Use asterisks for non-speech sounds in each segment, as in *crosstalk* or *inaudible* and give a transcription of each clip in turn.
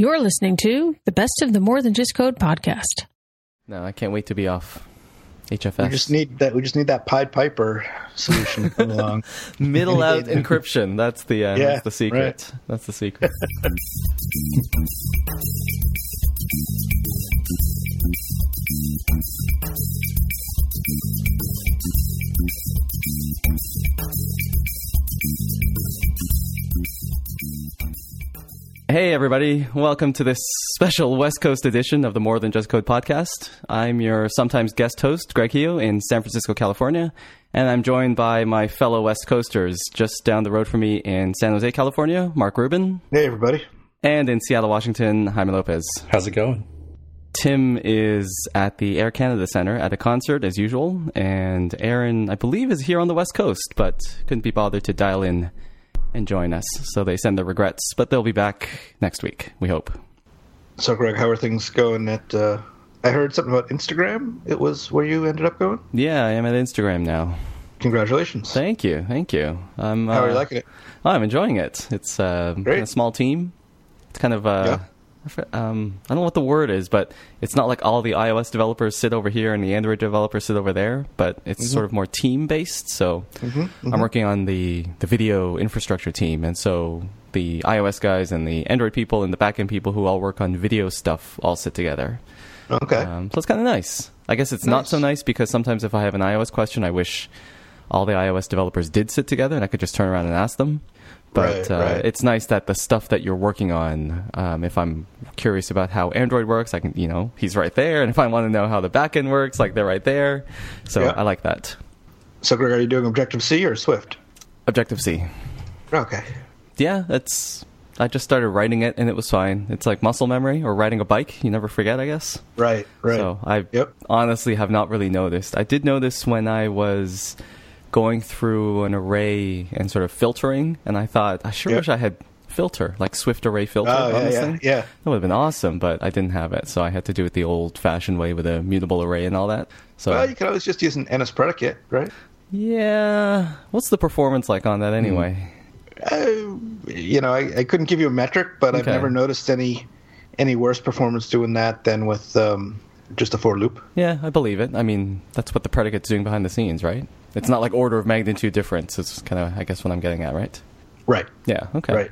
You're listening to the best of the More Than Just Code podcast. No, I can't wait to be off HFS. We just need that. We just need that Pied Piper solution to come along. *laughs* Middle out encryption. That's the uh, Yeah, that's the secret. right. That's the secret. Hey, everybody. Welcome to this special West Coast edition of the More Than Just Code podcast. I'm your sometimes guest host, Greg Heo, in San Francisco, California, and I'm joined by my fellow West Coasters just down the road from me in San Jose, California, Mark Rubin, Hey, everybody. and in Seattle, Washington, Jaime Lopez. How's it going? Tim is at the Air Canada Center at a concert as usual, and Aaron, I believe, is here on the West Coast, but couldn't be bothered to dial in and join us. So they send their regrets, but they'll be back next week, we hope. So, Greg, how are things going at? Uh, I heard something about Instagram. It was where you ended up going. Yeah, I am at Instagram now. Congratulations. Thank you, thank you. I'm, How are you uh, liking it? Oh, I'm enjoying it. It's uh, of small team. It's kind of uh, Yeah. I um, I don't know what the word is, but it's not like all the iOS developers sit over here and the Android developers sit over there. But it's Mm-hmm. sort of more team based. So I'm working on the the video infrastructure team, and so the iOS guys and the Android people and the backend people who all work on video stuff all sit together. Okay. Um, so it's kind of nice. I guess it's not so nice because sometimes if I have an iOS question, I wish all the iOS developers did sit together and I could just turn around and ask them. But Right, uh, right. it's nice that the stuff that you're working on, um, if I'm curious about how Android works, I can, you know, he's right there. And if I want to know how the backend works, like they're right there. So Yeah. I like that. so, Greg, are you doing Objective C or Swift? Objective C. Okay. Yeah, that's. I just started writing it and it was fine. It's like muscle memory or riding a bike. You never forget, I guess. Right. Right. So I Yep. honestly have not really noticed. I did notice when I was going through an array and sort of filtering, and I thought I sure Yep. wish I had filter like Swift array filter Oh, on yeah, this yeah, thing. yeah. That would have been awesome, but I didn't have it, so I had to do it the old-fashioned way with a mutable array and all that. So Well, you could always just use an NS predicate, right? yeah, what's the performance like on that anyway? Uh, you know, I, I couldn't give you a metric, but I've never noticed any any worse performance doing that than with um, just a for loop. Yeah, I believe it. I mean, that's what the predicate's doing behind the scenes, right? It's not like order of magnitude difference. It's kind of, I guess, what I'm getting at, right? Right. Yeah. Okay. Right.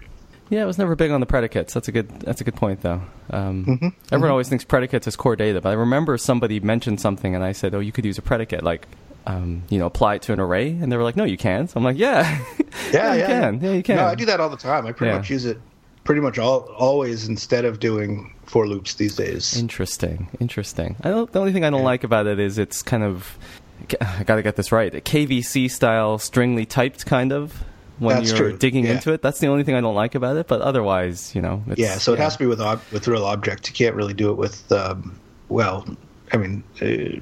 Yeah, I was never big on the predicates. That's a good. That's a good point, though. Um, Mm-hmm. Everyone always thinks predicates is core data, but I remember somebody mentioned something, and I said, "Oh, you could use a predicate, like, um, you know, apply it to an array," and they were like, "No, you can't." So I'm like, "Yeah, *laughs* Yeah, you yeah, can. Yeah, you can." No, I do that all the time. I pretty Yeah. much use it pretty much all always instead of doing for loops these days. Interesting. Interesting. I don't, the only thing I don't like about it is it's kind of. I got to get this right. A KVC style, stringly typed, kind of. When That's you're true, digging yeah. into it, that's the only thing I don't like about it. But otherwise, you know, it's, yeah, so it has to be with ob- with real objects. You can't really do it with um, well, I mean, uh,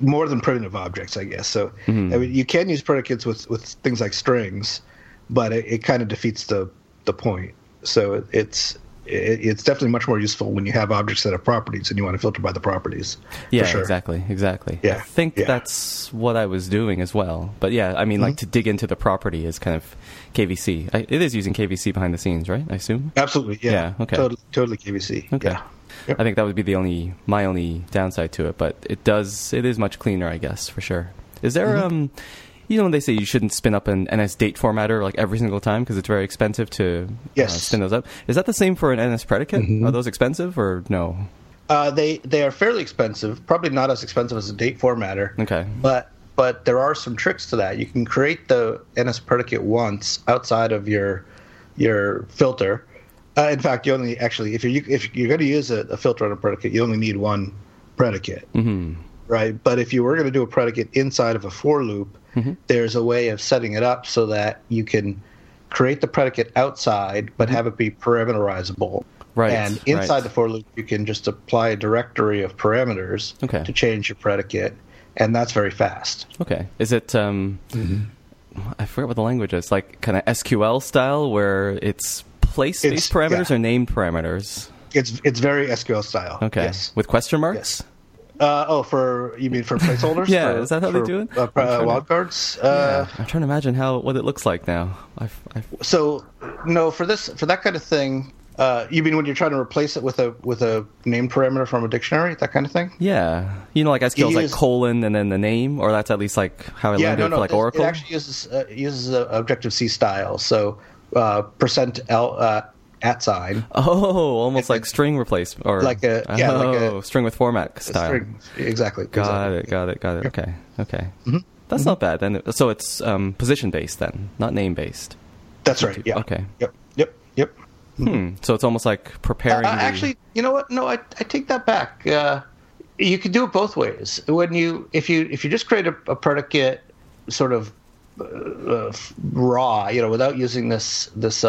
more than primitive objects, I guess. So Mm-hmm. I mean, you can use predicates with with things like strings, but it, it kind of defeats the the point. So it's it, it's definitely much more useful when you have objects that have properties and you want to filter by the properties. Yeah, sure. exactly, exactly. Yeah, I think yeah. that's what I was doing as well. But yeah, I mean, like Mm-hmm. to dig into the property is kind of KVC. I, it is using KVC behind the scenes, right? I assume. Absolutely, yeah. Yeah, okay. Totally, totally KVC. Okay. Yeah. Yep. I think that would be the only my only downside to it, but it does it is much cleaner, I guess, for sure. Is there Mm-hmm. um you know when they say you shouldn't spin up an NS date formatter like every single time because it's very expensive to uh, Yes. Mm-hmm. spin those up. Is that the same for an NS predicate? Are those expensive or no? Uh, they they are fairly expensive. Probably not as expensive as a date formatter. Okay. But but there are some tricks to that. You can create the NS predicate once outside of your your filter. Uh, in fact, you only actually if you if you're going to use a, a filter on a predicate, you only need one predicate. Mm-hmm. Right. But if you were going to do a predicate inside of a for loop, Mm-hmm. there's a way of setting it up so that you can create the predicate outside, but have it be parameterizable. Mm-hmm. Right, And inside right. the for loop, you can just apply a directory of parameters Okay. to change your predicate, and that's very fast. Okay. Is it um I forget what the language is, like kind of SQL style where it's place It's- based parameters yeah. or named parameters? It's it's very SQL style. Okay. Yes. With question marks? Uh, oh, for you mean for placeholders? *laughs* Yeah, For- is that how they do it? Uh, uh, to- wildcards. Uh, I'm trying to imagine how what it looks like now. I've, I've, So no, for this for that kind of thing, uh, you mean when you're trying to replace it with a with a name parameter from a dictionary, that kind of thing? yeah, you know, like SQL is like colon and then the name, or that's at least like how I yeah, learned no, it no. for like this- Oracle. It actually uses uh, uses Objective C style. So uh, percent L uh, at sign. oh, almost like string replace or like a- yeah, oh, like a- string with format style. String. Exactly. Got exactly. it, got it, got it. Okay, okay. Mm-hmm. That's not bad. Then, so it's um, position based then, not name based. That's right. Yeah. Okay. Yep. Yep. Yep. Hmm. So it's almost like preparing. Uh, the- actually, you know what? No, I, I take that back. Uh, you could do it both ways. When you if you if you just create a, a predicate sort of uh, uh, raw, you know, without using this this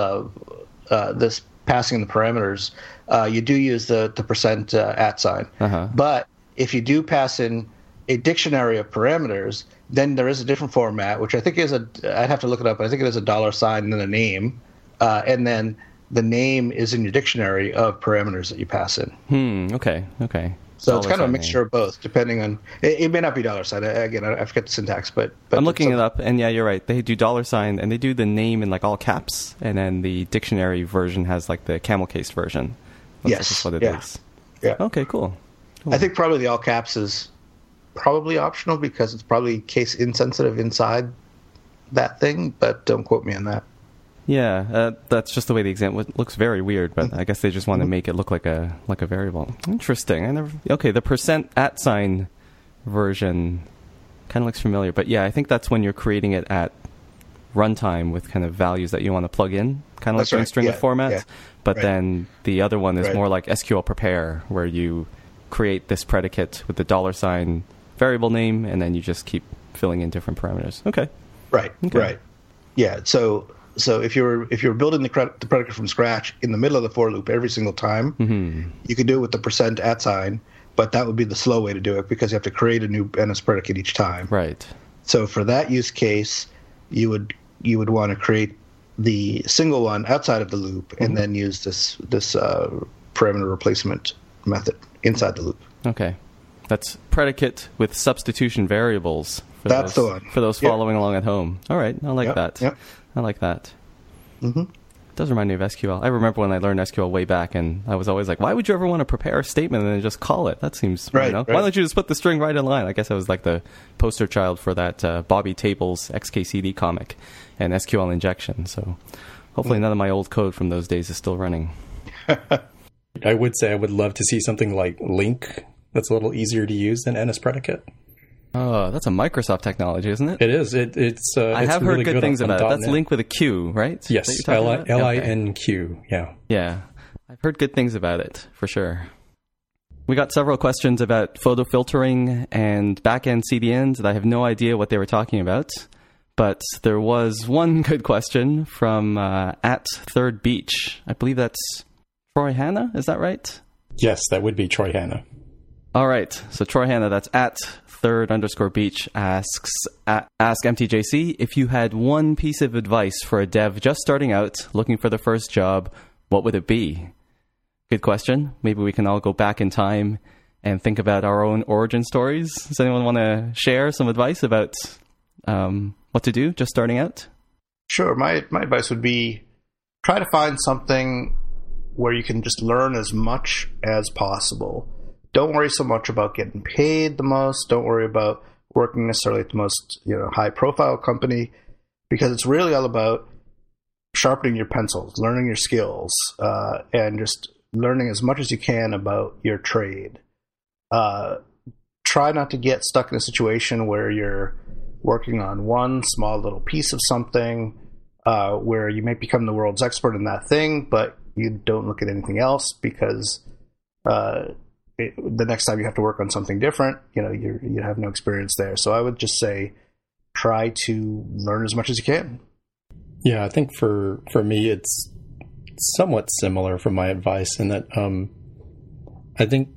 uh, this passing the parameters, uh, you do use the the percent uh, at sign. Uh-huh. But if you do pass in a dictionary of parameters, then there is a different format, which I think is a. I'd have to look it up. But I think it is a dollar sign and then a name, uh, and then the name is in your dictionary of parameters that you pass in. Hmm. Okay. Okay. So it's kind of a mixture name. of both, depending on. It, it may not be dollar sign. Again, I, I forget the syntax, but, but I'm looking it up, and yeah, you're right. They do dollar sign, and they do the name in like all caps, and then the dictionary version has like the camel cased version. Like Yes, that's what it is. yeah. Yeah. Okay. Cool. I think probably the all caps is probably optional because it's probably case insensitive inside that thing, but don't quote me on that. Yeah, uh, that's just the way the exam it looks very weird, Mm-hmm. but I guess they just want to make it look like a like a variable. Interesting. I never. Okay, the percent at sign version kind of looks familiar, but yeah, I think that's when you're creating it at runtime with kind of values that you want to plug in, kind of like That's right, string yeah, format. yeah, But right. then the other one is Right. more like SQL prepare, where you create this predicate with the dollar sign variable name, and then you just keep filling in different parameters. Okay. Right. Okay. Right. Yeah. So so if you're if you're building the, cred- the predicate from scratch in the middle of the for loop every single time, Mm-hmm. you could do it with the percent at sign, but that would be the slow way to do it because you have to create a new NS predicate each time. Right. So for that use case, you would you would want to create the single one outside of the loop Mm-hmm. and then use this this uh, parameter replacement method inside the loop. Okay. That's predicate with substitution variables. For That's those, the one. For those Yep. following along at home. All right. I like Yep, that. yep. I like that. Mm-hmm. does remind me of SQL. I remember when I learned SQL way back, and I was always like, why would you ever want to prepare a statement and then just call it? That seems, you Right, know, right. why don't you just put the string right in line? I guess I was like the poster child for that uh, Bobby Tables XKCD comic and SQL injection. So hopefully Hmm. none of my old code from those days is still running. *laughs* I would say I would love to see something like Linq that's a little easier to use than NS predicate. Oh, that's a Microsoft technology, isn't it? It is. It, it's. Uh, I it's have really heard good, things on about it. That's. Link with a Q, right? Yes, L I about? L I Okay. N Q. Yeah. Yeah, I've heard good things about it for sure. We got several questions about photo filtering and backend CDNs that I have no idea what they were talking about. But there was one *laughs* good question from uh, at Third Beach. I believe that's Troy Hanna. Is that right? Yes, that would be Troy Hanna. All right. So Troy Hanna, that's at third underscore beach asks ask MTJC if you had one piece of advice for a dev just starting out, looking for the first job. what would it be? Good question. Maybe we can all go back in time and think about our own origin stories. Does anyone want to share some advice about um, what to do just starting out? Sure. My my advice would be try to find something where you can just learn as much as possible. Don't worry so much about getting paid the most. Don't worry about working necessarily at the most you know high profile company because it's really all about sharpening your pencils, learning your skills, uh, and just learning as much as you can about your trade. Uh, try not to get stuck in a situation where you're working on one small little piece of something uh, where you may become the world's expert in that thing, but you don't look at anything else because uh, it, the next time you have to work on something different, you know, you you have no experience there. So I would just say, try to learn as much as you can. Yeah, I think for for me, it's somewhat similar from my advice in that um, I think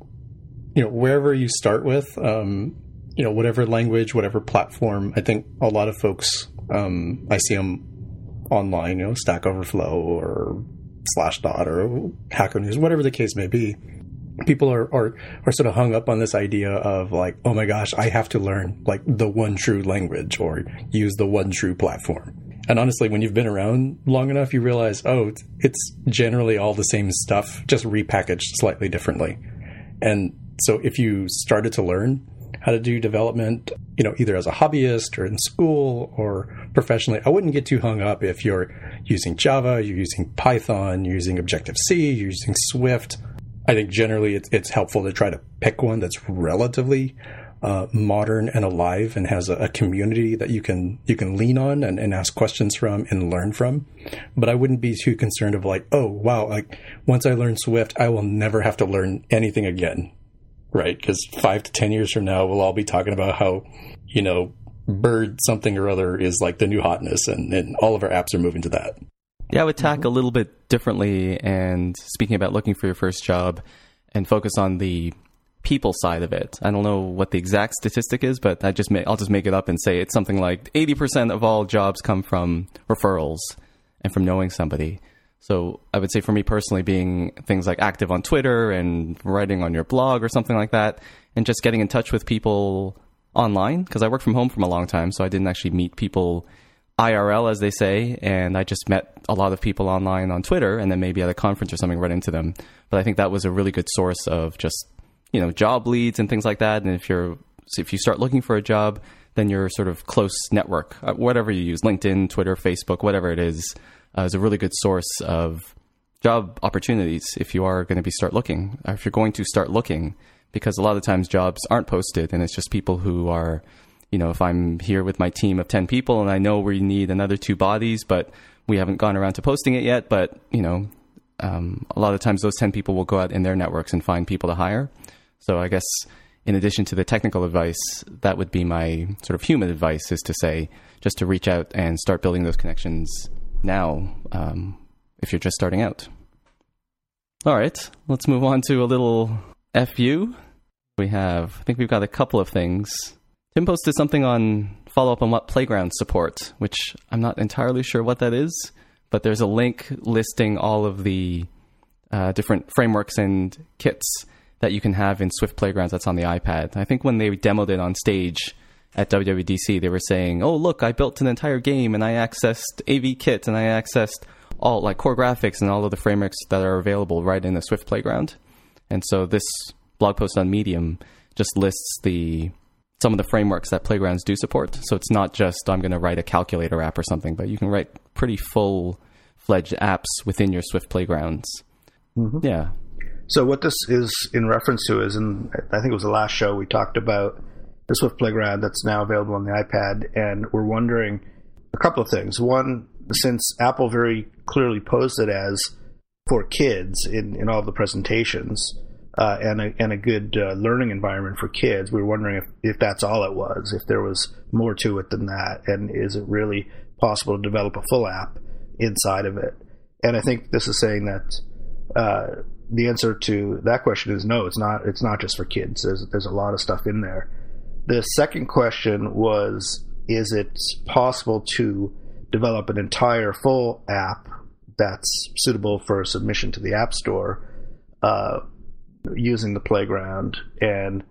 you know wherever you start with, um, you know whatever language, whatever platform, I think a lot of folks um, I see them online, you know, Stack Overflow or Slashdot or Hacker News, whatever the case may be. People are, are are sort of hung up on this idea of like, oh my gosh, I have to learn like the one true language or use the one true platform. And honestly, when you've been around long enough, you realize, oh, it's generally all the same stuff, just repackaged slightly differently. And so if you started to learn how to do development, you know, either as a hobbyist or in school or professionally, I wouldn't get too hung up if you're using Java, you're using Python, you're using Objective C, you're using Swift. I think generally it's, it's helpful to try to pick one that's relatively uh, modern and alive and has a, a, community that you can you can lean on and, and, ask questions from and learn from. But I wouldn't be too concerned of like, oh wow, like once I learn Swift, I will never have to learn anything again, right? Because five to ten years from now, we'll all be talking about how you know bird something or other is like the new hotness, and, and all of our apps are moving to that. Yeah, I would tack mm-hmm. a little bit differently. And speaking about looking for your first job, and focus on the people side of it. I don't know what the exact statistic is, but I just I'll just make it up and say it's something like 80% of all jobs come from referrals and from knowing somebody. So I would say for me personally, being things like active on Twitter and writing on your blog or something like that, and just getting in touch with people online because I worked from home for a long time, so I didn't actually meet people IRL, as they say, and I just met a lot of people online on Twitter, and then maybe at a conference or something, run into them. But I think that was a really good source of just you know job leads and things like that. And if you're if you start looking for a job, then your sort of close network, uh, whatever you use, LinkedIn, Twitter, Facebook, whatever it is, uh, is a really good source of job opportunities if you are going to be start looking, or if you're going to start looking, because a lot of times jobs aren't posted, and it's just people who are, you know, if I'm here with my team of ten people and I know we need another two bodies, but we haven't gone around to posting it yet, but you know, um, a lot of times those ten people will go out in their networks and find people to hire. So I guess in addition to the technical advice, that would be my sort of human advice is to say just to reach out and start building those connections now um, if you're just starting out. All right, let's move on to a little FU. We have, I think we've got a couple of things. Tim posted something on follow up on what playground support, which I'm not entirely sure what that is, but there's a link listing all of the uh, different frameworks and kits that you can have in Swift Playgrounds that's on the iPad. I think when they demoed it on stage at WWDC, they were saying, "Oh, look, I built an entire game and I accessed AV-Kit and I accessed all like core graphics and all of the frameworks that are available right in the Swift Playground." And so this blog post on Medium just lists the some of the frameworks that playgrounds do support. So it's not just I'm going to write a calculator app or something, but you can write pretty full fledged apps within your Swift playgrounds. Mm-hmm. Yeah. So what this is in reference to is, in I think it was the last show we talked about the Swift Playground that's now available on the iPad, and we're wondering a couple of things. One, since Apple very clearly posed it as for kids in, in all the presentations, uh, and a and a good uh, learning environment for kids. We were wondering if, if that's all it was, if there was more to it than that, and is it really possible to develop a full app inside of it? And I think this is saying that uh, the answer to that question is no. It's not. It's not just for kids. There's there's a lot of stuff in there. The second question was: Is it possible to develop an entire full app that's suitable for submission to the App Store uh, using the playground and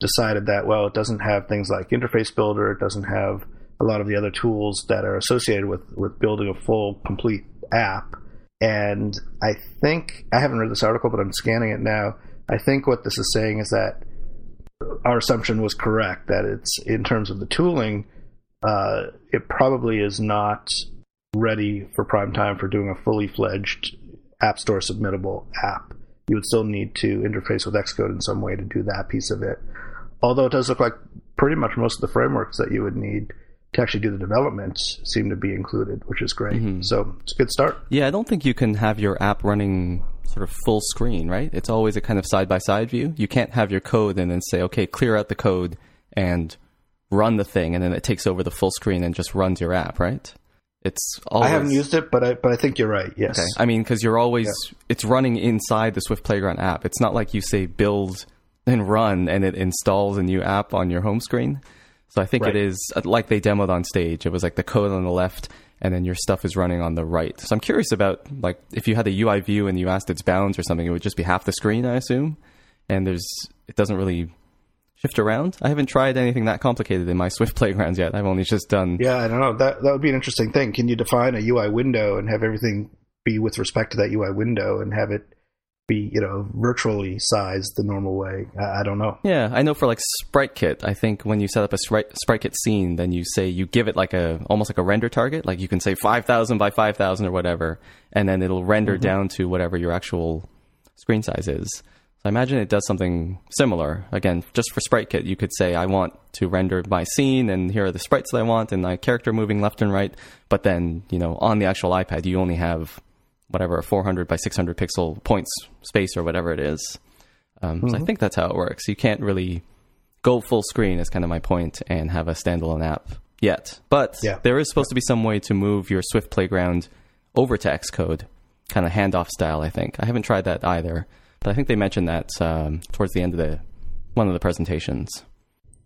decided that, well, it doesn't have things like Interface Builder, it doesn't have a lot of the other tools that are associated with, with building a full, complete app. And I think, I haven't read this article, but I'm scanning it now. I think what this is saying is that our assumption was correct, that it's in terms of the tooling, uh, it probably is not ready for prime time for doing a fully fledged App Store submittable app. You would still need to interface with Xcode in some way to do that piece of it. Although it does look like pretty much most of the frameworks that you would need to actually do the development seem to be included, which is great. Mm-hmm. So it's a good start. Yeah, I don't think you can have your app running sort of full screen, right? It's always a kind of side by side view. You can't have your code and then say, okay, clear out the code and run the thing, and then it takes over the full screen and just runs your app, right? It's always... I haven't used it, but I but I think you're right. Yes. Okay. I mean, because you're always yeah. it's running inside the Swift Playground app. It's not like you say build and run and it installs a new app on your home screen. So I think right. it is uh, like they demoed on stage. It was like the code on the left and then your stuff is running on the right. So I'm curious about like if you had a UI view and you asked its bounds or something, it would just be half the screen, I assume. And there's it doesn't really shift around. I haven't tried anything that complicated in my *laughs* Swift playgrounds yet. I've only just done. Yeah, I don't know. That that would be an interesting thing. Can you define a UI window and have everything be with respect to that UI window and have it be you know virtually sized the normal way? I, I don't know. Yeah, I know for like SpriteKit, I think when you set up a Sprite, SpriteKit scene, then you say you give it like a almost like a render target. Like you can say five thousand by five thousand or whatever, and then it'll render mm-hmm. down to whatever your actual screen size is. So I imagine it does something similar. Again, just for SpriteKit, you could say, I want to render my scene, and here are the sprites that I want, and my character moving left and right. But then, you know, on the actual iPad, you only have whatever, a 400 by 600 pixel points space or whatever it is. Um, mm-hmm. So I mm-hmm. think that's how it works. You can't really go full screen, is kind of my point, and have a standalone app yet. But yeah. there is supposed to be some way to move your Swift Playground over to Xcode, kind of handoff style, I think. I haven't tried that either. But I think they mentioned that um, towards the end of the one of the presentations.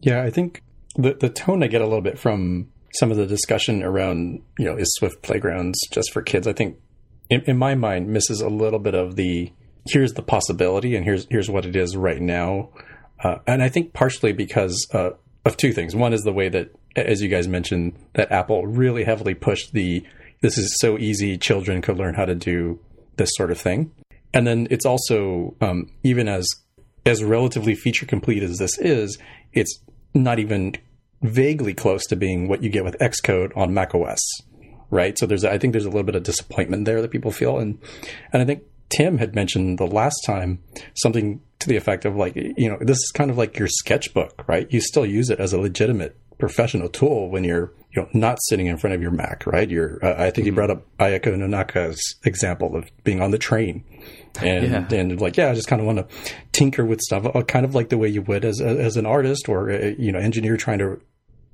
Yeah, I think the the tone I get a little bit from some of the discussion around you know is Swift playgrounds just for kids. I think in, in my mind misses a little bit of the here's the possibility and here's here's what it is right now. Uh, and I think partially because uh, of two things. One is the way that, as you guys mentioned, that Apple really heavily pushed the this is so easy, children could learn how to do this sort of thing. And then it's also um, even as as relatively feature complete as this is, it's not even vaguely close to being what you get with Xcode on macOS, right? So there's I think there's a little bit of disappointment there that people feel, and and I think Tim had mentioned the last time something to the effect of like you know this is kind of like your sketchbook, right? You still use it as a legitimate professional tool when you're you know not sitting in front of your Mac, right? You're uh, I think mm-hmm. you brought up Ayaka Nonaka's example of being on the train and yeah. and like yeah, I just kind of want to tinker with stuff, uh, kind of like the way you would as as an artist or uh, you know engineer trying to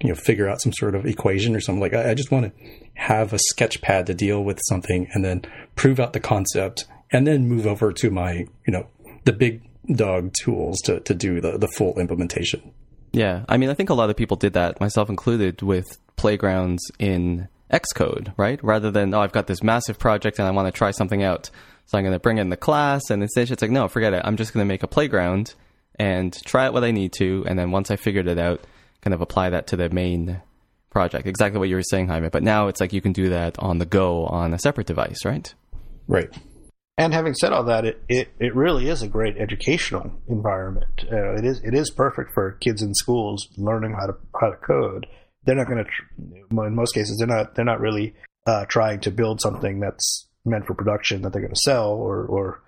you know figure out some sort of equation or something like I, I just want to have a sketch pad to deal with something and then prove out the concept and then move over to my you know the big dog tools to to do the the full implementation. Yeah, I mean, I think a lot of people did that, myself included, with playgrounds in Xcode, right? Rather than, oh, I've got this massive project and I want to try something out. So I'm going to bring in the class, and instead it's like, no, forget it. I'm just going to make a playground and try it what I need to, and then once I figured it out, kind of apply that to the main project. Exactly what you were saying, Jaime. But now it's like you can do that on the go on a separate device, right? Right. And having said all that, it, it, it really is a great educational environment. Uh, it is it is perfect for kids in schools learning how to how to code. They're not going to, in most cases, they're not they're not really uh, trying to build something that's meant for production that they're going to sell or or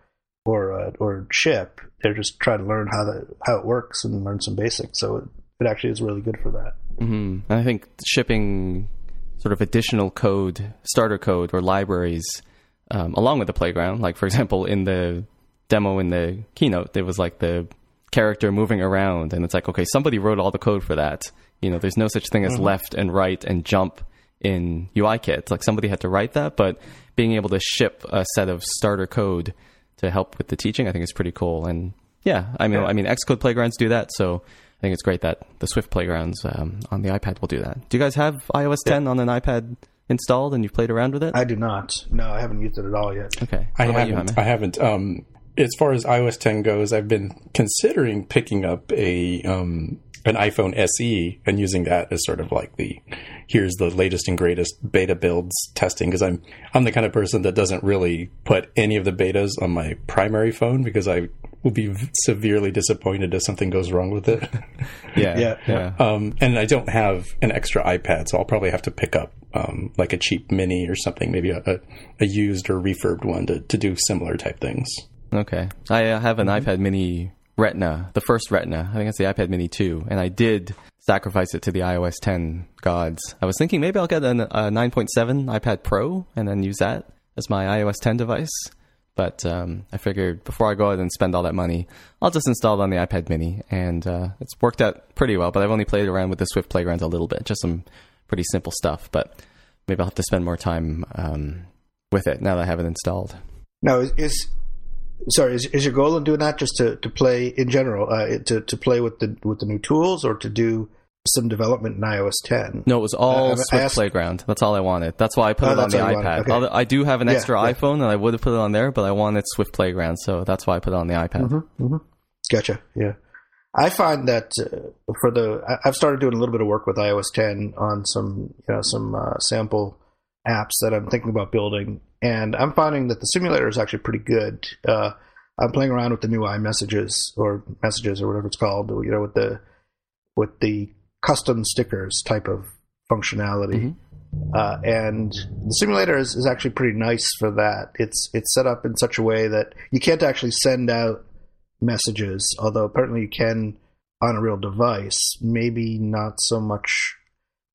or uh, or ship. They're just trying to learn how the how it works and learn some basics. So it, it actually is really good for that. Mm-hmm. And I think shipping sort of additional code, starter code, or libraries um, along with the playground. Like for *laughs* example, in the demo in the keynote, there was like the character moving around, and it's like okay, somebody wrote all the code for that. You know, there's no such thing as mm-hmm. left and right and jump in UIKit. Like somebody had to write that, but being able to ship a set of starter code to help with the teaching, I think is pretty cool. And yeah, I mean, yeah. I mean, Xcode playgrounds do that, so I think it's great that the Swift playgrounds um, on the iPad will do that. Do you guys have iOS 10 yeah. on an iPad installed and you've played around with it? I do not. No, I haven't used it at all yet. Okay. I How about you, haven't. Jaime? I haven't. Um, as far as iOS 10 goes, I've been considering picking up a um, an iPhone SE and using that as sort of like the here's the latest and greatest beta builds testing because I'm I'm the kind of person that doesn't really put any of the betas on my primary phone because I will be severely disappointed if something goes wrong with it. *laughs* yeah. Yeah. Yeah. um, and I don't have an extra iPad, so I'll probably have to pick up um, like a cheap mini or something, maybe a, a, a used or refurbed one to, to do similar type things. Okay. I uh, have an iPad mini Retina, the first Retina. I think it's the iPad mini 2. And I did sacrifice it to the iOS 10 gods. I was thinking maybe I'll get an, a 9.7 iPad Pro and then use that as my iOS 10 device. But um, I figured before I go out and spend all that money, I'll just install it on the iPad mini. And uh, it's worked out pretty well. But I've only played around with the Swift Playground a little bit, just some pretty simple stuff. But maybe I'll have to spend more time um, with it now that I have it installed. Is, is sorry, is, is your goal in doing that just to, to play in general, uh, to to play with the with the new tools, or to do some development in iOS 10? No, it was all Uh, Swift asked- Playground. That's all I wanted. That's why I put Oh, it on the all you wanted. iPad. Okay. I do have an extra yeah. iPhone, and I would have put it on there, but I wanted Swift Playground, so that's why I put it on the iPad. Mm-hmm. Gotcha. Yeah, I find that uh, for the I've started doing a little bit of work with iOS 10 on some you know some uh, sample apps that I'm thinking about building, and I'm finding that the simulator is actually pretty good. Uh, I'm playing around with the new iMessages or messages or whatever it's called, you know, with the with the custom stickers type of functionality. Uh, and the simulator is, is actually pretty nice for that. It's it's set up in such a way that you can't actually send out messages, although apparently you can on a real device. Maybe not so much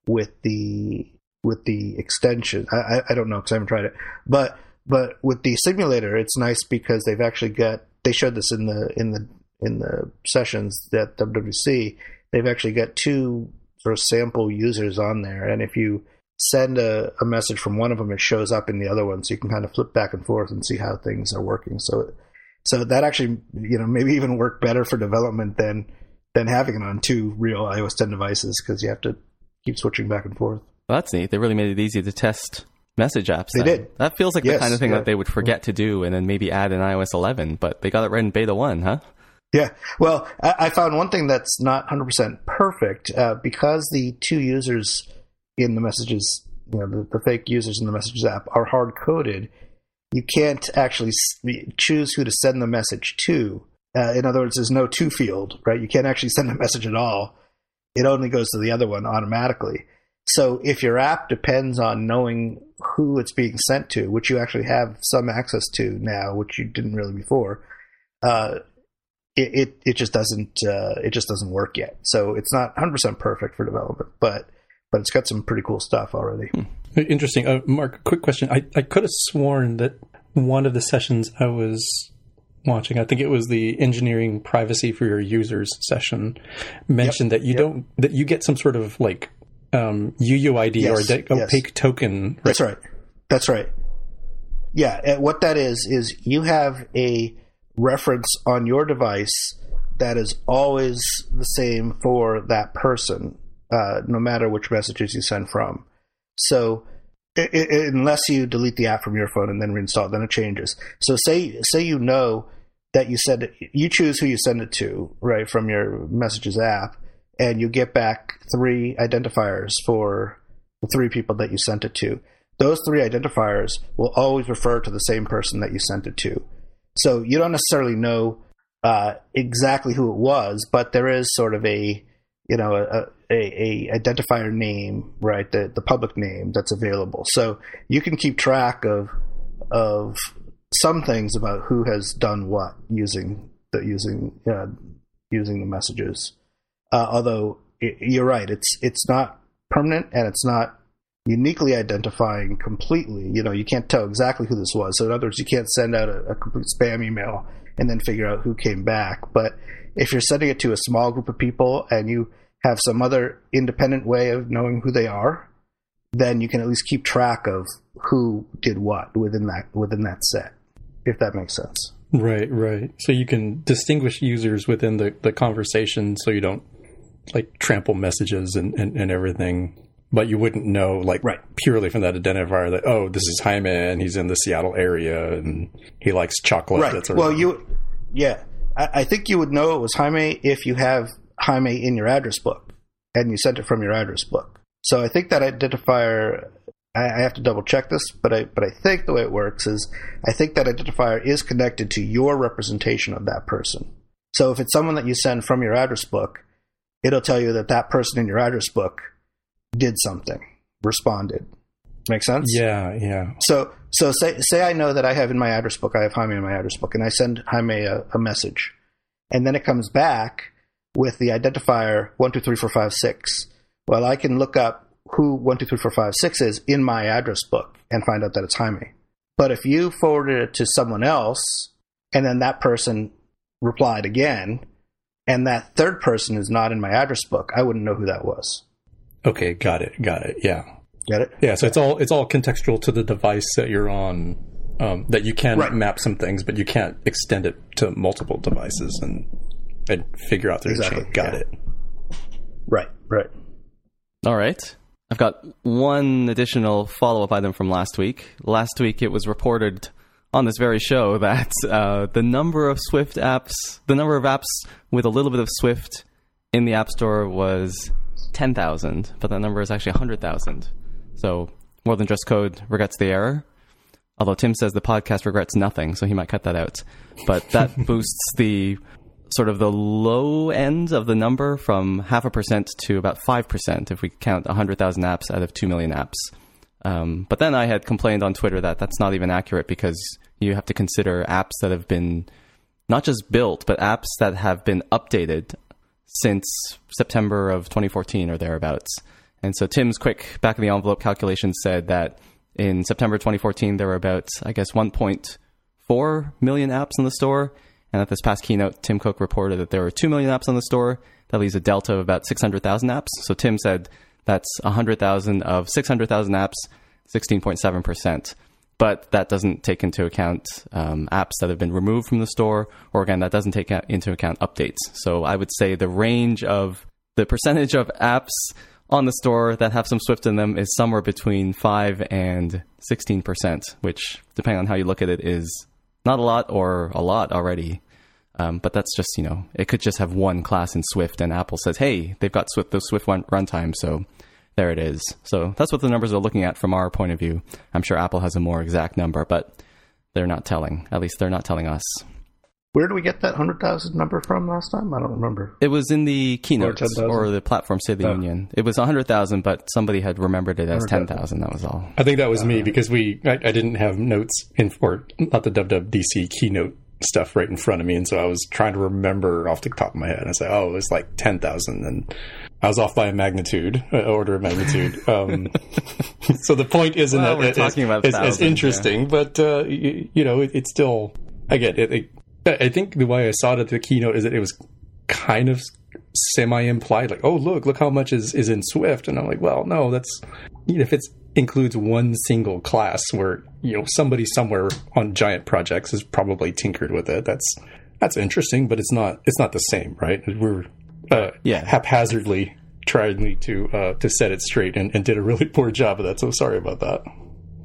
with the with the extension. I I, don't know because I haven't tried it, but but with the simulator, it's nice because they've actually got. They showed this in the in the in the sessions at WWC. They've actually got two sort of sample users on there, and if you send a, a message from one of them, it shows up in the other one, so you can kind of flip back and forth and see how things are working. So, so that actually, you know, maybe even work better for development than than having it on two real iOS 10 devices because you have to keep switching back and forth. Well, that's neat. They really made it easy to test message apps. They then. did. That feels like the kind of thing yeah. that they would forget to do, and then maybe add in iOS 11. But they got it right in beta one, huh? Yeah. Well, I, I found one thing that's not 100% perfect uh, because the two users in the messages, you know, the, the fake users in the messages app are hard coded. You can't actually s- choose who to send the message to. Uh, in other words, there's no to field, right? You can't actually send a message at all. It only goes to the other one automatically. So if your app depends on knowing who it's being sent to, which you actually have some access to now, which you didn't really before, uh, it, it it just doesn't uh, it just doesn't work yet. So it's not 100 percent perfect for development, but but it's got some pretty cool stuff already. Interesting. Uh, Mark, quick question. I, I could have sworn that one of the sessions I was watching, I think it was the engineering privacy for your users session, mentioned that you yep. don't that you get some sort of like um, UUID or Yes, de- yes. opaque token. That's right. That's right. Yeah, and what that is is you have a reference on your device that is always the same for that person, uh, no matter which messages you send from. So, i i unless you delete the app from your phone and then reinstall it, then it changes. So, say say you know that you send it, you choose who you send it to, right, from your messages app, and you get back three identifiers for the three people that you sent it to. Those three identifiers will always refer to the same person that you sent it to. So you don't necessarily know uh, exactly who it was, but there is sort of a you know a, a, a identifier name, right? The the public name that's available. So you can keep track of of some things about who has done what using the using uh, using the messages. Uh, although y- you're right, it's it's not permanent and it's not uniquely identifying completely. You know, you can't tell exactly who this was. So in other words, you can't send out a, a complete spam email and then figure out who came back. But if you're sending it to a small group of people and you have some other independent way of knowing who they are, then you can at least keep track of who did what within that within that set. If that makes sense. Right, right. So you can distinguish users within the, the conversation so you don't like trample messages and, and, and everything. but you wouldn't know like Right. purely from that identifier that oh this is Jaime and he's in the Seattle area and he likes chocolate. Right. Well, you, yeah, I, I think you would know it was Jaime if you have Jaime in your address book and you sent it from your address book. So I think that identifier. I, I have to double check this, but I but I think the way it works is I think that identifier is connected to your representation of that person. So if it's someone that you send from your address book, it'll tell you that that person in your address book did something, responded. Make sense? yeah, yeah. So so say say I know that I have in my address book, I have Jaime in my address book, and I send Jaime a, a message, and then it comes back with the identifier one two three four five six. Well, I can look up who one two three four five six is in my address book and find out that it's Jaime. But if you forwarded it to someone else, and then that person replied again, and that third person is not in my address book, I wouldn't know who that was. Okay, got it, got it. Yeah, Get it? yeah. So it's all it's all contextual to the device that you're on. Um, that you can Right. map some things, but you can't extend it to multiple devices and and figure out there's a Exactly, chain. Got yeah. it. Right, right. All right. I've got one additional follow up item from last week. Last week, it was reported on this very show that *laughs* uh, the number of Swift apps, the number of apps with a little bit of Swift in the App Store was 10,000, but that number is actually 100,000. So more than just code regrets the error. Although Tim says the podcast regrets nothing, so he might cut that out. But that *laughs* boosts the sort of the low end of the number from half a percent to about 5% if we count 100,000 apps out of 2 million apps. Um, but then I had complained on Twitter that that's not even accurate because you have to consider apps that have been not just built, but apps that have been updated since September of 2014 or thereabouts. And so Tim's quick back of the envelope calculation said that in September 2014 there were about, I guess, 1.4 million apps in the store. And at this past keynote, Tim Cook reported that there were 2 million apps on the store. That leaves a delta of about 600,000 apps. So Tim said that's 100,000 of 600,000 apps, 16.7%. But that doesn't take into account um, apps that have been removed from the store, or again, that doesn't take into account updates. So I would say the range of the percentage of apps on the store that have some Swift in them is somewhere between 5 and 16%, which, depending on how you look at it, is not a lot or a lot already. Um, but that's just, you know, it could just have one class in Swift, and Apple says, hey, they've got Swift, those Swift run- runtime, so there it is. So that's what the numbers are looking at from our point of view. I'm sure Apple has a more exact number, but they're not telling. At least they're not telling us. Where did we get that 100,000 number from last time? I don't remember. It was in the keynote 10,000? or the platform State of the Oh. Union. It was 100,000, but somebody had remembered it as 100,000. 10,000. That was all. I think that was me uh-huh. because we I, I didn't have notes in or not the WWDC keynote stuff right in front of me, and so I was trying to remember off the top of my head. I said, "Oh, it was like ten thousand, and I was off by a magnitude, uh, order of magnitude." *laughs* Um, so the point isn't Well, that talking it's, about it's, it's thousands, yeah. interesting, but uh, you, you know, it, it's still again. It, it, I think the way I saw it at the keynote is that it was kind of semi implied, like, "Oh, look, look how much is is in Swift," and I'm like, "Well, no, that's you know, if it includes one single class where you know somebody somewhere on giant projects has probably tinkered with it, that's that's interesting, but it's not it's not the same, right? We're uh, Yeah. haphazardly trying to uh, to set it straight and, and did a really *laughs* poor job of that. So sorry about that.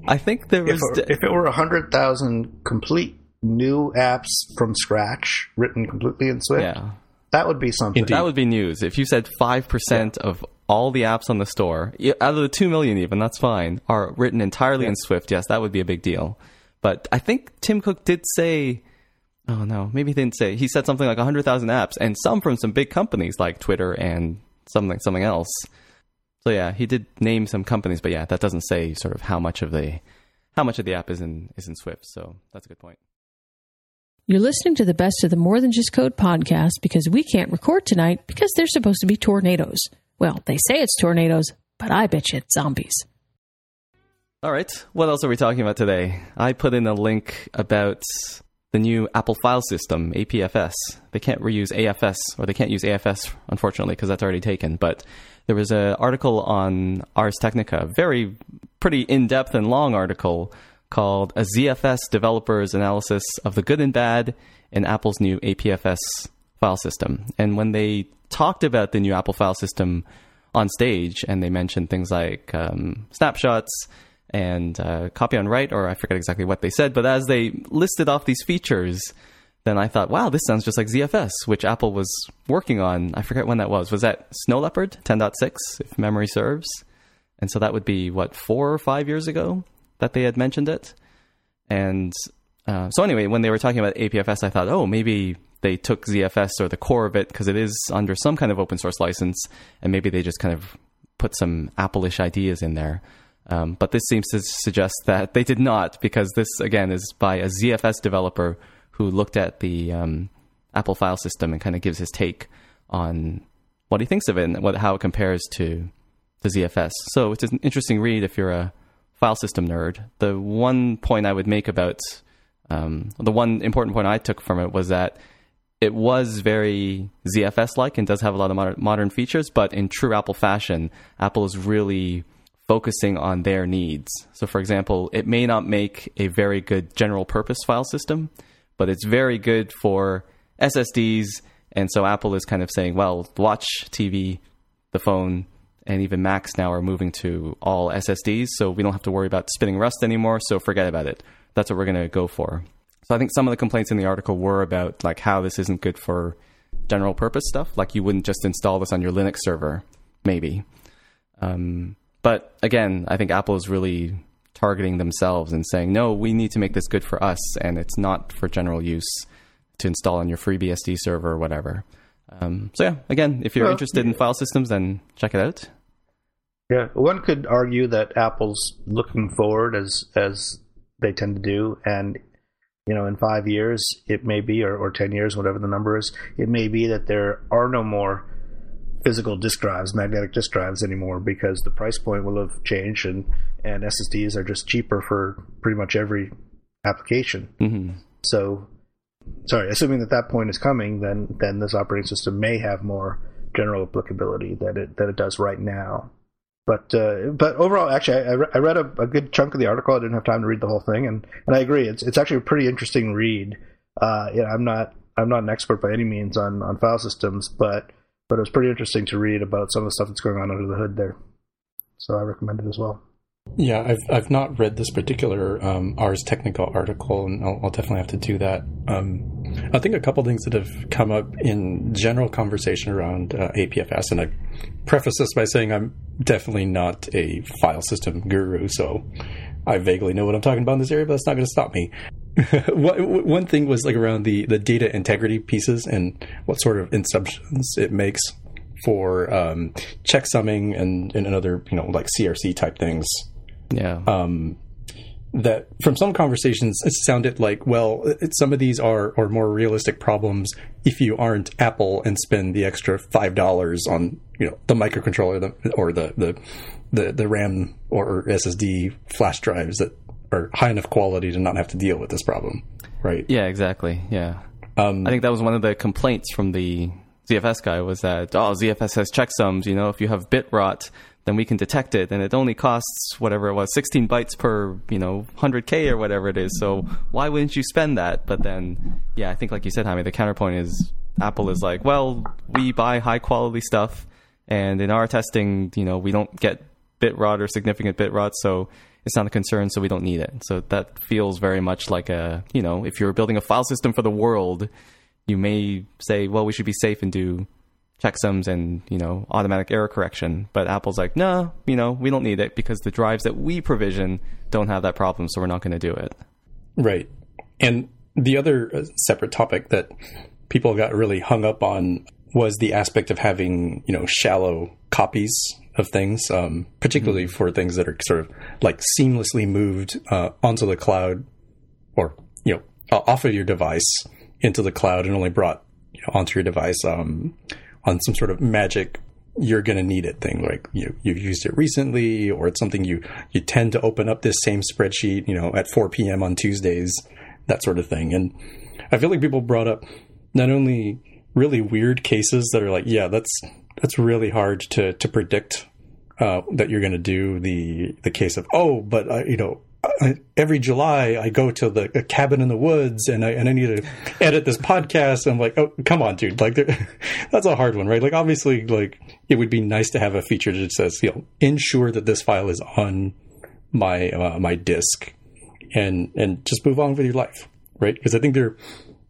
I think there If, was. if it were 100,000 complete new apps from scratch, written completely in Swift, yeah. that would be something. Indeed. That would be news. If you said 5% of all the apps on the store, out of the 2 million even, that's fine, are written entirely in Swift, yes, that would be a big deal. But I think Tim Cook did say, oh no, maybe he didn't say, he said something like 100,000 apps, and some from some big companies like Twitter and something, something else. So yeah, he did name some companies, but yeah, that doesn't say sort of how much of the how much of the app is in is in Swift. So that's a good point. You're listening to the best of the More Than Just Code podcast because we can't record tonight because there's supposed to be tornadoes. Well, they say it's tornadoes, but I bet you it's zombies. All right. What else are we talking about today? I put in a link about the new Apple file system, APFS. They can't reuse AFS, or they can't use AFS, unfortunately, because that's already taken. But there was an article on Ars Technica, very pretty in depth and long article called A ZFS Developer's Analysis of the Good and Bad in Apple's new APFS file system. And when they talked about the new Apple file system on stage, and they mentioned things like um, snapshots and uh, copy on write, or I forget exactly what they said. But as they listed off these features, then I thought, wow, this sounds just like ZFS, which Apple was working on. I forget when that was. Was that Snow Leopard 10.6, if memory serves? And so that would be, what, four or five years ago that they had mentioned it? And uh, so anyway, when they were talking about APFS, I thought, oh, maybe they took ZFS or the core of it because it is under some kind of open source license, and maybe they just kind of put some Apple-ish ideas in there. Um, but this seems to suggest that they did not, because this again is by a ZFS developer who looked at the um, Apple file system and kind of gives his take on what he thinks of it and what, how it compares to the ZFS. So it's an interesting read if you're a file system nerd. The one point I would make about um, the one important point I took from it was that it was very ZFS like and does have a lot of modern, modern features, but in true Apple fashion, Apple is really focusing on their needs. So, for example, it may not make a very good general purpose file system, but it's very good for SSDs. And so Apple is kind of saying, well, watch TV, the phone, and even Macs now are moving to all SSDs. So we don't have to worry about spinning Rust anymore. So forget about it. That's what we're going to go for. So I think some of the complaints in the article were about like how this isn't good for general purpose stuff. Like you wouldn't just install this on your Linux server, maybe. Um, but again, I think Apple is really targeting themselves and saying, no, we need to make this good for us, and it's not for general use to install on your FreeBSD server or whatever. Um, so yeah, again, if you're well, interested in file systems, then check it out. Yeah, one could argue that Apple's looking forward as as they tend to do, and you know, in five years, it may be, or, or ten years, whatever the number is, it may be that there are no more physical disk drives, magnetic disk drives anymore because the price point will have changed and, and SSDs are just cheaper for pretty much every application. Mm-hmm. So, sorry, assuming that that point is coming, then then this operating system may have more general applicability that it that it does right now. But uh, but overall, actually, I, I read a, a, good chunk of the article. I didn't have time to read the whole thing, and, and I agree. It's it's actually a pretty interesting read. Uh, you know, I'm not I'm not an expert by any means on on file systems, but but it was pretty interesting to read about some of the stuff that's going on under the hood there. So I recommend it as well. Yeah, I've I've not read this particular um, Ars Technica article, and I'll, I'll, definitely have to do that. Um, I think a couple things that have come up in general conversation around uh, APFS, and I preface this by saying I'm definitely not a file system guru, so I vaguely know what I'm talking about in this area, but that's not going to stop me. *laughs* One thing was like around the, the data integrity pieces and what sort of assumptions it makes for um, checksumming and, and other, you know, like CRC type things. Yeah. Um, that from some conversations it sounded like well it, some of these are are more realistic problems if you aren't apple and spend the extra five dollars on you know the microcontroller or the the the, the ram or ssd flash drives that are high enough quality to not have to deal with this problem, right? Yeah, exactly. Yeah. Um, I think that was one of the complaints from the ZFS guy was that oh ZFS has checksums. You know, if you have bit rot, then we can detect it, and it only costs whatever it was, 16 bytes per you know 100k or whatever it is. So why wouldn't you spend that? But then, yeah, I think like you said, Jaime, the counterpoint is Apple is like, well, we buy high quality stuff, and in our testing, you know, we don't get bit rot or significant bit rot, so it's not a concern, so we don't need it. So that feels very much like a, you know, if you're building a file system for the world, you may say, well, we should be safe and do checksums and, you know, automatic error correction. But Apple's like, no, you know, we don't need it because the drives that we provision don't have that problem, so we're not going to do it. Right. And the other uh, separate topic that people got really hung up on was the aspect of having, you know, shallow copies of things, um, particularly mm-hmm. for things that are sort of like seamlessly moved uh, onto the cloud or, you know, off of your device into the cloud and only brought you know, onto your device um, on some sort of magic you're going to need it thing like you you've used it recently or it's something you you tend to open up this same spreadsheet you know at 4 p.m. on Tuesdays that sort of thing and I feel like people brought up not only really weird cases that are like yeah that's that's really hard to to predict uh, that you're going to do the the case of oh, but you know every July I go to the cabin in the woods and I and I need to edit this podcast. I'm like, oh, come on, dude! Like, *laughs* that's a hard one, right? Like, obviously, like it would be nice to have a feature that says, you know, ensure that this file is on my uh, my disk, and and just move on with your life, right? Because I think they're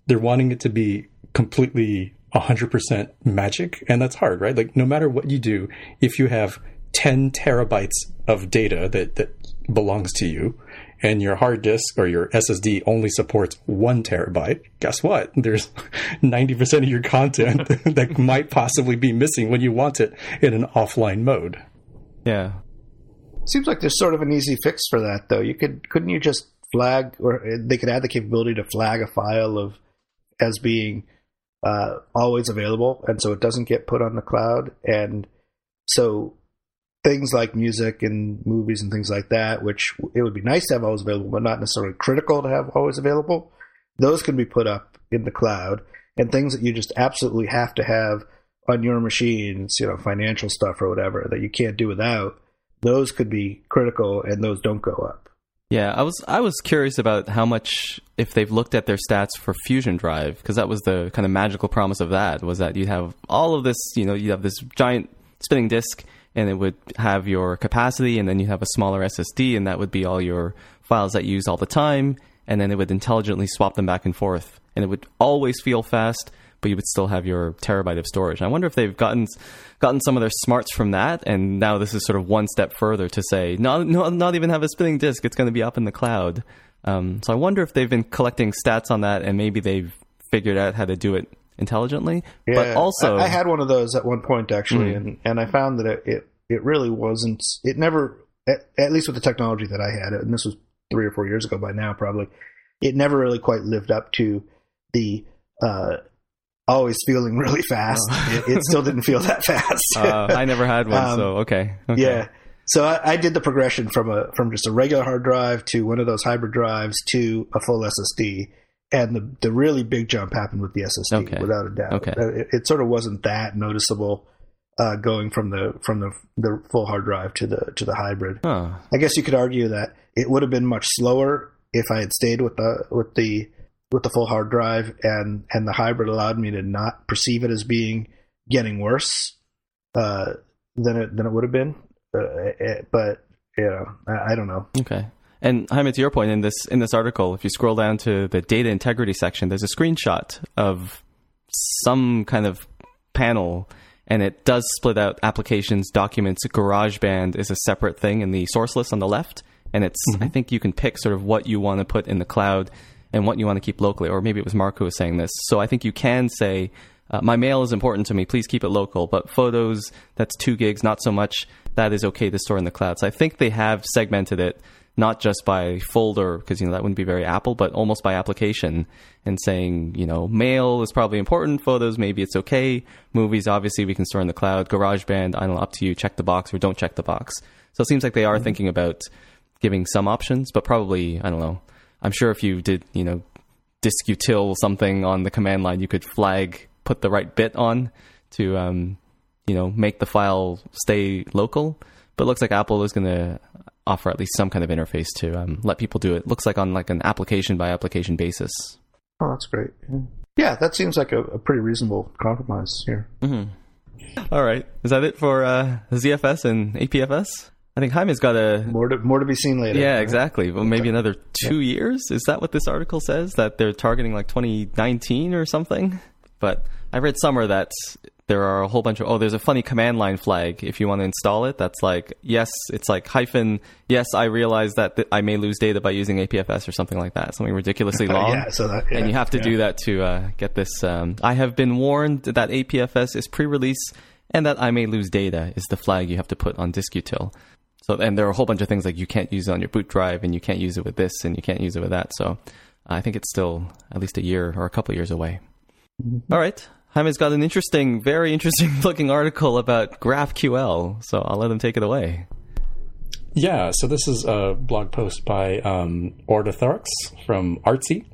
they're wanting it to be completely 100% magic, and that's hard, right? Like no matter what you do, if you have 10 terabytes of data that that belongs to you, and your hard disk or your SSD only supports one terabyte, guess what? There's *laughs* 90% of your content *laughs* that might possibly be missing when you want it in an offline mode. Yeah. Seems like there's sort of an easy fix for that, though. You could couldn't you just flag, or they could add the capability to flag a file of as being uh, always available, and so it doesn't get put on the cloud, and so things like music and movies and things like that, which it would be nice to have always available, but not necessarily critical to have always available, those can be put up in the cloud. And things that you just absolutely have to have on your machines, you know, financial stuff or whatever that you can't do without, those could be critical and those don't go up. Yeah, I was I was curious about how much if they've looked at their stats for Fusion Drive because that was the kind of magical promise of that was that you'd have all of this, you know, you have this giant spinning disk and it would have your capacity, and then you have a smaller SSD, and that would be all your files that you use all the time, and then it would intelligently swap them back and forth, and it would always feel fast, but you would still have your terabyte of storage. I wonder if they've gotten gotten some of their smarts from that, and now this is sort of one step further to say, no, no not even have a spinning disk; it's going to be up in the cloud. Um, so I wonder if they've been collecting stats on that, and maybe they've figured out how to do it intelligently. Yeah, but also, I, I, had one of those at one point actually, mm. and and I found that it, it, it really wasn't. It never, at, at, least with the technology that I had, and this was three or four years ago by now probably, it never really quite lived up to the. Uh, always feeling *laughs* really fast. Oh. it, it, still didn't feel that fast. uh, *laughs* I never had one, um, so okay. okay. Yeah, so I, I, did the progression from a from just a regular hard drive to one of those hybrid drives to a full SSD, and the the really big jump happened with the SSD okay. without a doubt. Okay. Uh, it, it, sort of wasn't that noticeable uh, going from the from the the full hard drive to the to the hybrid. Huh. I guess you could argue that it would have been much slower if I had stayed with the with the with the full hard drive and and the hybrid allowed me to not perceive it as being getting worse uh, than it than it would have been. Uh, it, but you know, I, I don't know. Okay. And Jaime, to your point in this in this article, if you scroll down to the data integrity section, there's a screenshot of some kind of panel, and it does split out applications, documents. GarageBand is a separate thing in the source list on the left, and it's mm-hmm. I think you can pick sort of what you want to put in the cloud and what you want to keep locally, or maybe it was Mark who was saying this. So I think you can say. Uh, my mail is important to me. Please keep it local. But photos, that's two gigs, not so much. That is okay to store in the cloud. So I think they have segmented it not just by folder because you know that wouldn't be very Apple, but almost by application and saying you know mail is probably important, photos maybe it's okay, movies obviously we can store in the cloud, GarageBand I don't know up to you, check the box or don't check the box. So it seems like they are mm-hmm. thinking about giving some options, but probably I don't know. I'm sure if you did you know diskutil something on the command line, you could flag put the right bit on to um, you know make the file stay local. But it looks like Apple is going to offer at least some kind of interface to um, let people do it. Looks like on like an application by application basis. Oh, that's great. Yeah, yeah that seems like a, a, pretty reasonable compromise here. Mm-hmm. All right, is that it for uh, ZFS and APFS? I think Jaime's got a more to more to be seen later. Yeah, right? exactly. Well, maybe another two yeah. years. Is that what this article says? That they're targeting like 2019 or something? But I read somewhere that there are a whole bunch of oh there's a funny command line flag. If you want to install it that's like yes it's like hyphen yes i realize that th- i may lose data by using apfs or something like that. Something ridiculously *laughs* long. yeah, so that, yeah, and you have to yeah. do that to uh, get this um, i have been warned that apfs is pre-release and that i may lose data is the flag you have to put on diskutil so and there are a whole bunch of things like you can't use it on your boot drive and you can't use it with this and you can't use it with that. So i think it's still at least a year or a couple years away. Mm-hmm. All right Jaime's got an interesting, very interesting *laughs* looking article about GraphQL, so I'll let him take it away. Yeah, so this is a blog post by um, Orta Therox from Artsy,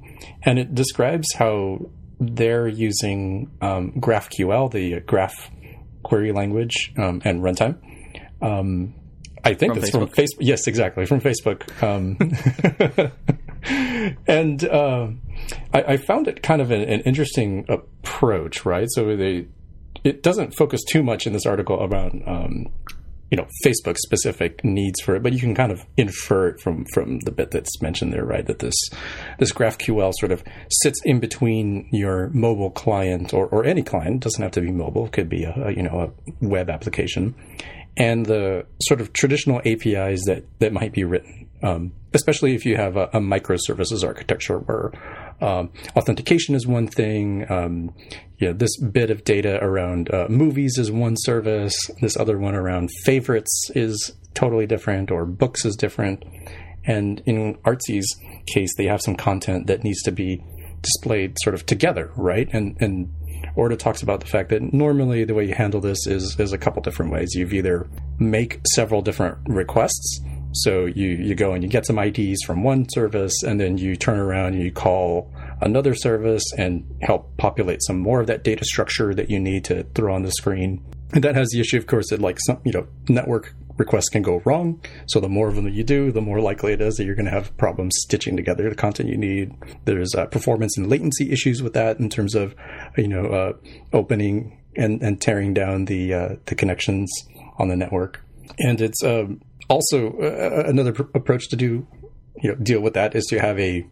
and it describes how they're using um, GraphQL, the graph query language, um, and runtime. Um, I think from it's Facebook. from Facebook. Yes, exactly, from Facebook. *laughs* *laughs* And uh, I, I, found it kind of an, an, interesting approach, right? So they it doesn't focus too much in this article around um, you know Facebook specific needs for it, but you can kind of infer it from from the bit that's mentioned there, right? That this this GraphQL sort of sits in between your mobile client or, or any client it doesn't have to be mobile, it could be a, a you know a web application, and the sort of traditional APIs that that might be written, um, especially if you have a, a microservices architecture where um, authentication is one thing. Um, yeah, this bit of data around uh, movies is one service. This other one around favorites is totally different, or books is different. And in Artsy's case, they have some content that needs to be displayed sort of together, right? And and Orta talks about the fact that normally the way you handle this is is a couple different ways. You've either make several different requests so you, you go and you get some IDs from one service, and then you turn around and you call another service and help populate some more of that data structure that you need to throw on the screen. And that has the issue, of course, that like some you know network requests can go wrong. So the more of them that you do, the more likely it is that you're going to have problems stitching together the content you need. There's uh, performance and latency issues with that in terms of you know uh, opening and, and tearing down the uh, the connections on the network. And it's um, also uh, another pr- approach to do you know deal with that is to have a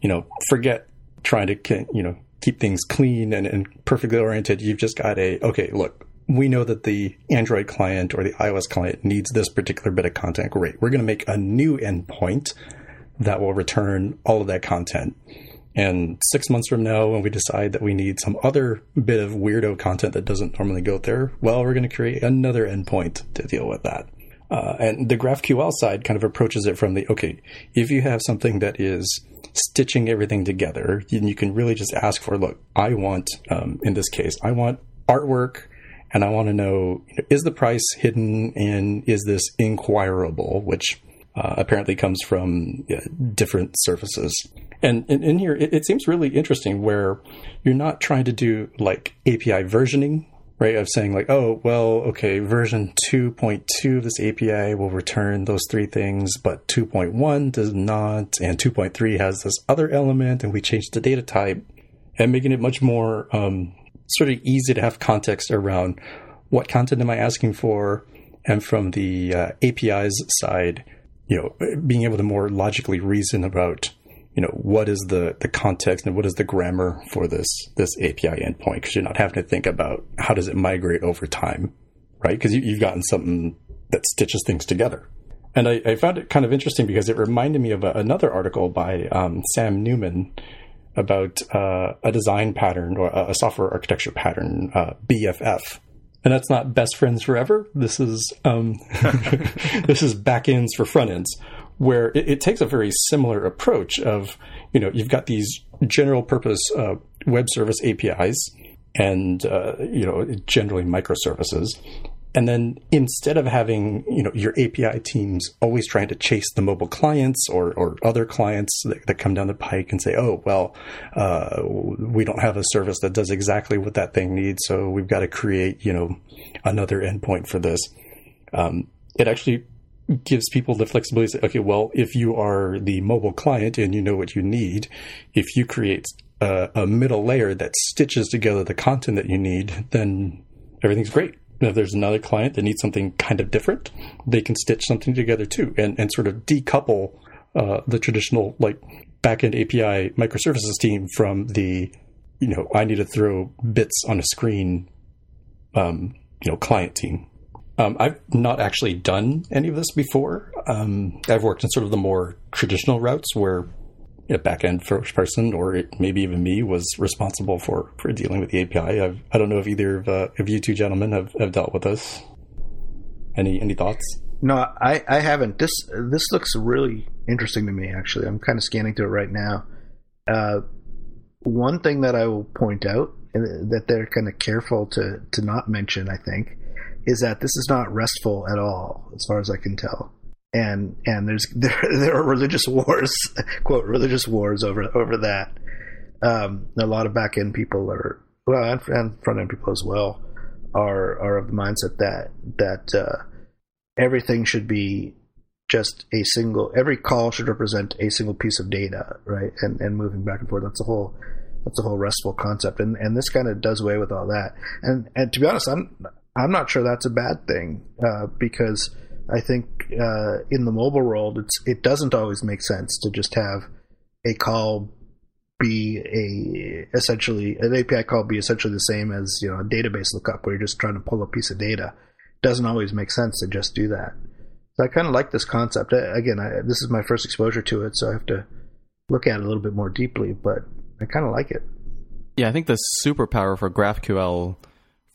you know forget trying to you know keep things clean and, and perfectly oriented. You've just got a okay look we know that the android client or the ios client needs this particular bit of content. Great. We're going to make a new endpoint that will return all of that content. And six months from now, when we decide that we need some other bit of weirdo content that doesn't normally go there, well, we're going to create another endpoint to deal with that. Uh, and the GraphQL side kind of approaches it from the okay, if you have something that is stitching everything together, you, you can really just ask for look, I want, um, in this case, I want artwork and I want to know, is the price hidden and is this inquirable, which uh, apparently comes from different services. And in here, it, it seems really interesting where you're not trying to do like API versioning right? Of saying like, oh, well, okay, version 2.2 of this API will return those three things, but 2.1 does not, and 2.3 has this other element, and we changed the data type, and making it much more um, sort of easy to have context around what content am I asking for, and from the uh, API's side, you know, being able to more logically reason about you know what is the the context and what is the grammar for this this API endpoint because you're not having to think about how does it migrate over time, right? Because you, have gotten something that stitches things together. And I, I, found it kind of interesting because it reminded me of a, another article by um, Sam Newman about uh, a design pattern or a, software architecture pattern, uh, BFF. And that's not best friends forever. This is um, *laughs* this is backends for front ends where it, it, takes a very similar approach of, you know, you've got these general purpose uh, web service APIs and, uh, you know, generally microservices. And then instead of having, you know, your API teams always trying to chase the mobile clients or, or other clients that, that come down the pike and say, oh, well, uh, we don't have a service that does exactly what that thing needs. So we've got to create, you know, another endpoint for this. Um, it actually gives people the flexibility to say, okay, well, if you are the mobile client and you know what you need, if you create a, a middle layer that stitches together the content that you need, then everything's great. If there's another client that needs something kind of different, they can stitch something together too and, and sort of decouple uh, the traditional like backend API microservices team from the, you know, I need to throw bits on a screen, um, you know, client team. Um, I've not actually done any of this before. Um, I've worked in sort of the more traditional routes where a backend first person, or it, maybe even me, was responsible for, for dealing with the API. I've, I do not know if either of, uh, of you two gentlemen have, have dealt with this. Any any thoughts? No, I, I haven't. This this looks really interesting to me. Actually, I'm kind of scanning through it right now. Uh, one thing that I will point out uh, that they're kind of careful to to not mention, I think, is that this is not restful at all, as far as I can tell. And and there's *laughs* there there are religious wars, *laughs* quote religious wars over over that. Um, a lot of back end people are well, and, and front end people as well are are of the mindset that that uh, everything should be just a single every call should represent a single piece of data, right? And and moving back and forth. That's the whole that's the whole RESTful concept, and and this kind of does away with all that. And and to be honest, I'm I'm not sure that's a bad thing uh, because I think uh, in the mobile world, it's it doesn't always make sense to just have a call be a essentially an API call be essentially the same as you know a database lookup where you're just trying to pull a piece of data. It doesn't always make sense to just do that. So I kind of like this concept. Again, I, this is my first exposure to it, so I have to look at it a little bit more deeply. But I kind of like it. Yeah, I think the superpower for GraphQL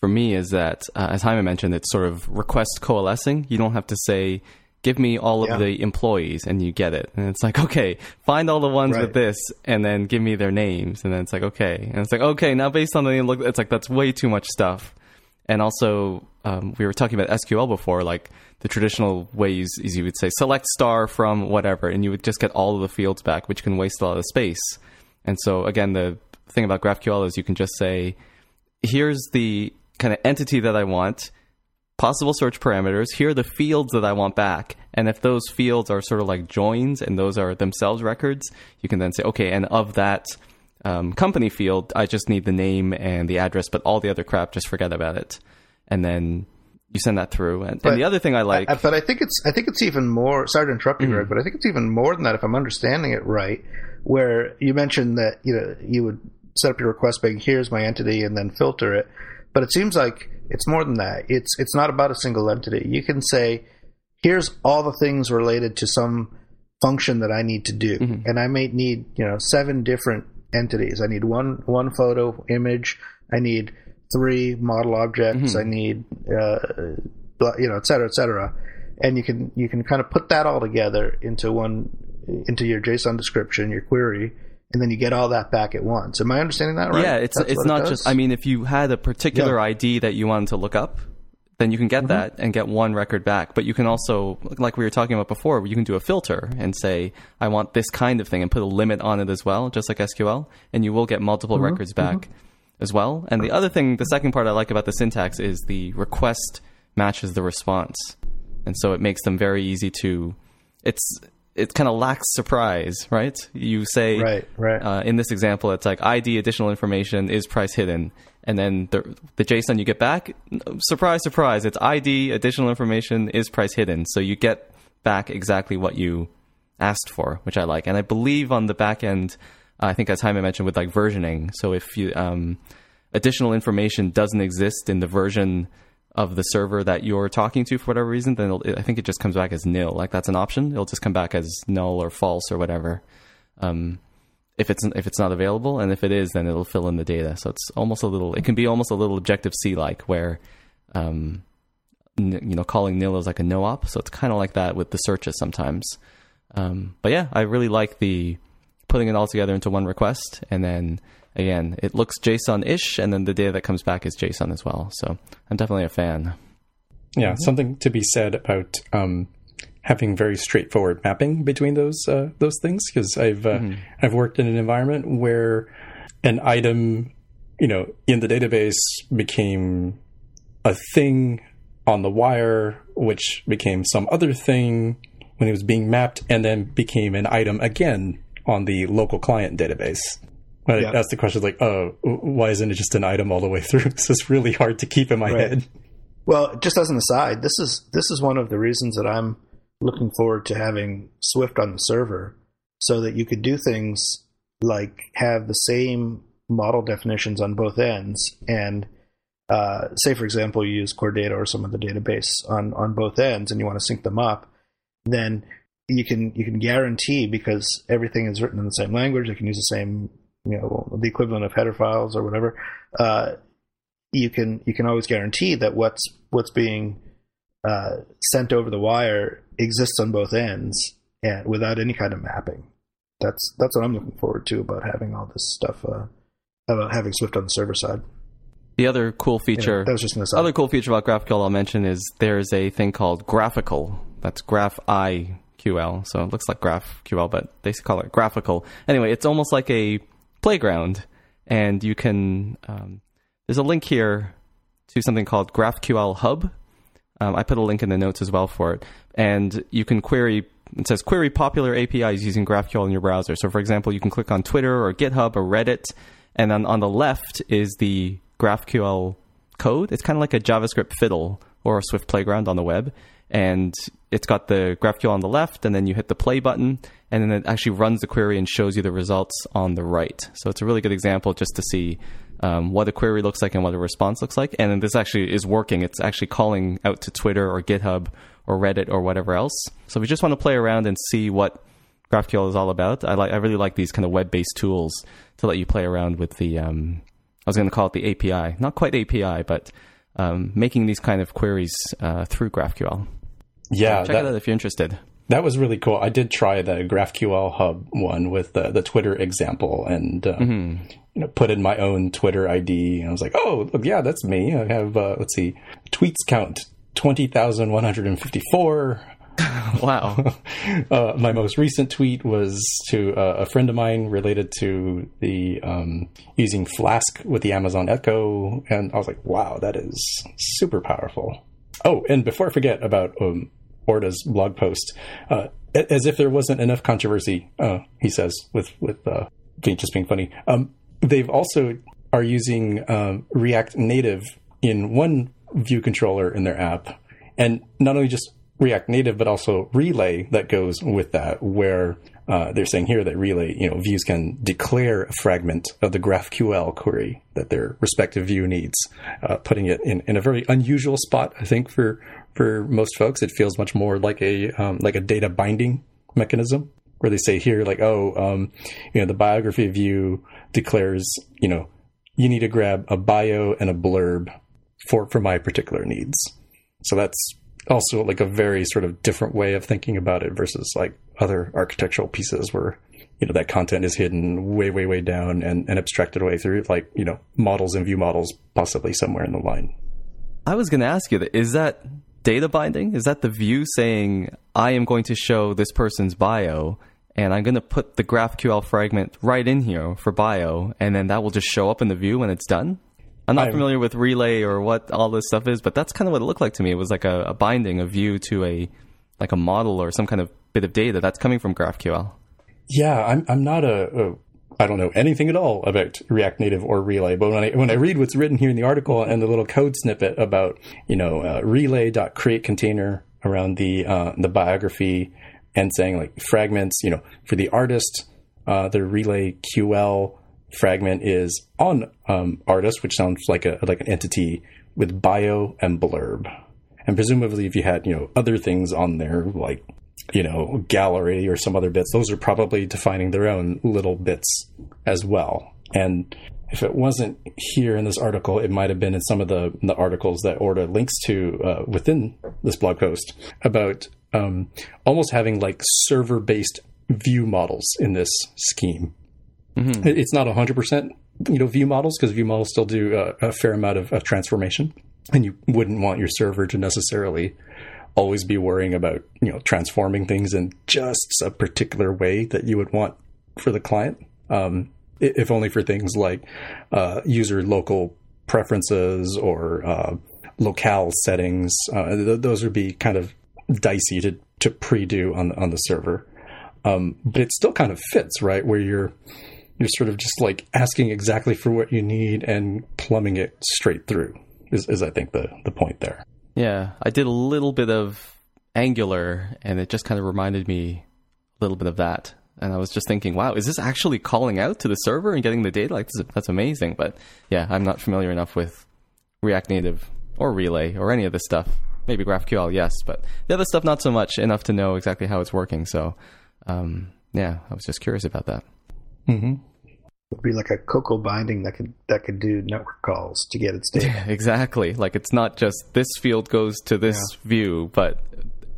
for me is that, uh, as Jaime mentioned, it's sort of request coalescing. You don't have to say, give me all of the employees and you get it. And it's like, okay, find all the ones Right. with this and then give me their names. And then it's like, okay. And it's like, okay, now based on the name, look, it's like, that's way too much stuff. And also, um, we were talking about SQL before, like the traditional ways is you would say select star from whatever, and you would just get all of the fields back, which can waste a lot of space. And so, again, the thing about GraphQL is you can just say, here's the kind of entity that I want, possible search parameters. Here are the fields that I want back. And if those fields are sort of like joins and those are themselves records, you can then say, okay, and of that um, company field, I just need the name and the address, but all the other crap, just forget about it. And then you send that through. And, and the other thing I like, I- but I think it's I think it's even more. Sorry to interrupt you, Greg, but I think it's even more than that. If I'm understanding it right, where you mentioned that you know you would set up your request being here's my entity and then filter it, but it seems like it's more than that. It's it's not about a single entity. You can say here's all the things related to some function that I need to do, and I may need you know seven different entities. I need one one photo image. I need three model objects. I need uh, you know et cetera et cetera, and you can you can kind of put that all together into one into your JSON description, your query. And then you get all that back at once. Am I understanding that right? yeah, it's That's it's what it not just. I mean, if you had a particular Yeah. ID that you wanted to look up, then you can Mm-hmm. get that and get one record back. But you can also, like we were talking about before, you can do a filter and say, I want this kind of thing, and put a limit on it as well, just like SQL, and you will get multiple Mm-hmm. records back as well. And the other thing, the second part I like about the syntax is the request matches the response, and so it makes them very easy to. It's it kind of lacks surprise, right? You say, Right, right. uh, in this example, it's like ID additional information is price hidden, and then the the JSON you get back, surprise, surprise, it's ID additional information is price hidden. So you get back exactly what you asked for, which I like. And I believe on the back end, I think as Jaime mentioned with like versioning. So if you um, additional information doesn't exist in the version of the server that you're talking to for whatever reason, then I think it just comes back as nil. Like that's an option. It'll just come back as null or false or whatever. Um, if it's if it's not available, and if it is, then it'll fill in the data. So it's almost a little. It can be almost a little Objective C like, where um, n- you know calling nil is like a no op. So it's kind of like that with the searches sometimes. Um, but yeah, I really like the putting it all together into one request, and then again, it looks JSON-ish, and then the data that comes back is JSON as well. So I'm definitely a fan. Yeah, something to be said about um, having very straightforward mapping between those uh, those things because I've uh, I've worked in an environment where an item, you know, in the database became a thing on the wire, which became some other thing when it was being mapped, and then became an item again on the local client database. But Yeah. that's the question, like, oh, why isn't it just an item all the way *laughs* through? This is really hard to keep in my Right. head. Well, just as an aside, this is this is one of the reasons that I'm looking forward to having Swift on the server, so that you could do things like have the same model definitions on both ends, and uh, say, for example, you use Core Data or some other database on on both ends, and you want to sync them up, then you can you can guarantee because everything is written in the same language, they can use the same you know the equivalent of header files or whatever. Uh, you can you can always guarantee that what's what's being uh, sent over the wire exists on both ends and without any kind of mapping. That's that's what I'm looking forward to about having all this stuff uh, about having Swift on the server side. The other cool feature, that was just an aside. other cool feature about GraphQL I'll mention is there's a thing called graphical. That's Graph IQL. So it looks like GraphQL, but they call it graphical. Anyway, it's almost like a playground, and you can. Um, there's a link here to something called GraphQL Hub. Um, I put a link in the notes as well for it, and you can query. It says query popular APIs using GraphQL in your browser. So, for example, you can click on Twitter or GitHub or Reddit, and then on the left is the GraphQL code. It's kind of like a JavaScript fiddle or a Swift playground on the web, and it's got the GraphQL on the left, and then you hit the play button, and then it actually runs the query and shows you the results on the right. So it's a really good example just to see um, what a query looks like and what a response looks like. And this actually is working. It's actually calling out to Twitter or GitHub or Reddit or whatever else. So if we just want to play around and see what GraphQL is all about, I like I really like these kind of web-based tools to let you play around with the. Um, I was going to call it the API, not quite API, but um, making these kind of queries uh, through GraphQL. Yeah, so check that, it out if you're interested. That was really cool. I did try the GraphQL Hub one with the, the Twitter example, and um, mm-hmm. you know, put in my own Twitter ID. And I was like, oh, look, yeah, that's me. I have uh, let's see, tweets count twenty thousand one hundred and fifty four. *laughs* wow. *laughs* uh, my most recent tweet was to uh, a friend of mine related to the um, using Flask with the Amazon Echo, and I was like, "Wow, that is super powerful." Oh, and before I forget about um, Orta's blog post, uh, as if there wasn't enough controversy, uh, he says with with uh, just being funny. Um, they've also are using um, React Native in one view controller in their app, and not only just React Native, but also Relay that goes with that, where uh, they're saying here that Relay, you know, views can declare a fragment of the GraphQL query that their respective view needs, uh, putting it in, in a very unusual spot, I think, for for most folks. It feels much more like a um, like a data binding mechanism, where they say here, like, oh, um, you know, the biography view declares, you know, you need to grab a bio and a blurb for for my particular needs. So that's also like a very sort of different way of thinking about it versus like other architectural pieces where you know that content is hidden way way way down and, and abstracted away through like you know models and view models possibly somewhere in the line i was going to ask you that is that data binding is that the view saying i am going to show this person's bio and i'm going to put the graphql fragment right in here for bio and then that will just show up in the view when it's done I'm not I'm, familiar with relay or what all this stuff is, but that's kind of what it looked like to me. It was like a, a binding, a view to a like a model or some kind of bit of data that's coming from GraphQL. Yeah, I'm I'm not a, a I don't know anything at all about React Native or Relay, but when I when I read what's written here in the article and the little code snippet about you know uh, relay.create container around the uh, the biography and saying like fragments, you know, for the artist, uh, the relay QL fragment is on um, artist, which sounds like a like an entity with bio and blurb, and presumably if you had you know other things on there like you know gallery or some other bits, those are probably defining their own little bits as well. And if it wasn't here in this article, it might have been in some of the the articles that Orta links to uh, within this blog post about um, almost having like server based view models in this scheme Mm-hmm. It's not 100% you know view models because view models still do a, a fair amount of, of, transformation, and you wouldn't want your server to necessarily always be worrying about you know transforming things in just a particular way that you would want for the client. Um, if only for things like uh, user local preferences or uh, locale settings. Uh, th- those would be kind of dicey to, to pre-do on the, on the server. Um, but it still kind of fits, right? Where you're you're sort of just like asking exactly for what you need and plumbing it straight through is, is I think the the point there. Yeah, I did a little bit of Angular, and it just kind of reminded me a little bit of that. And I was just thinking, wow, is this actually calling out to the server and getting the data? Like, that's amazing. But yeah, I'm not familiar enough with React Native or Relay or any of this stuff. Maybe GraphQL, yes, but the other stuff not so much enough to know exactly how it's working. So, um, yeah, I was just curious about that. Mm-hmm would be like a Cocoa binding that could that could do network calls to get its data. Yeah, exactly. Like it's not just this field goes to this yeah. view, but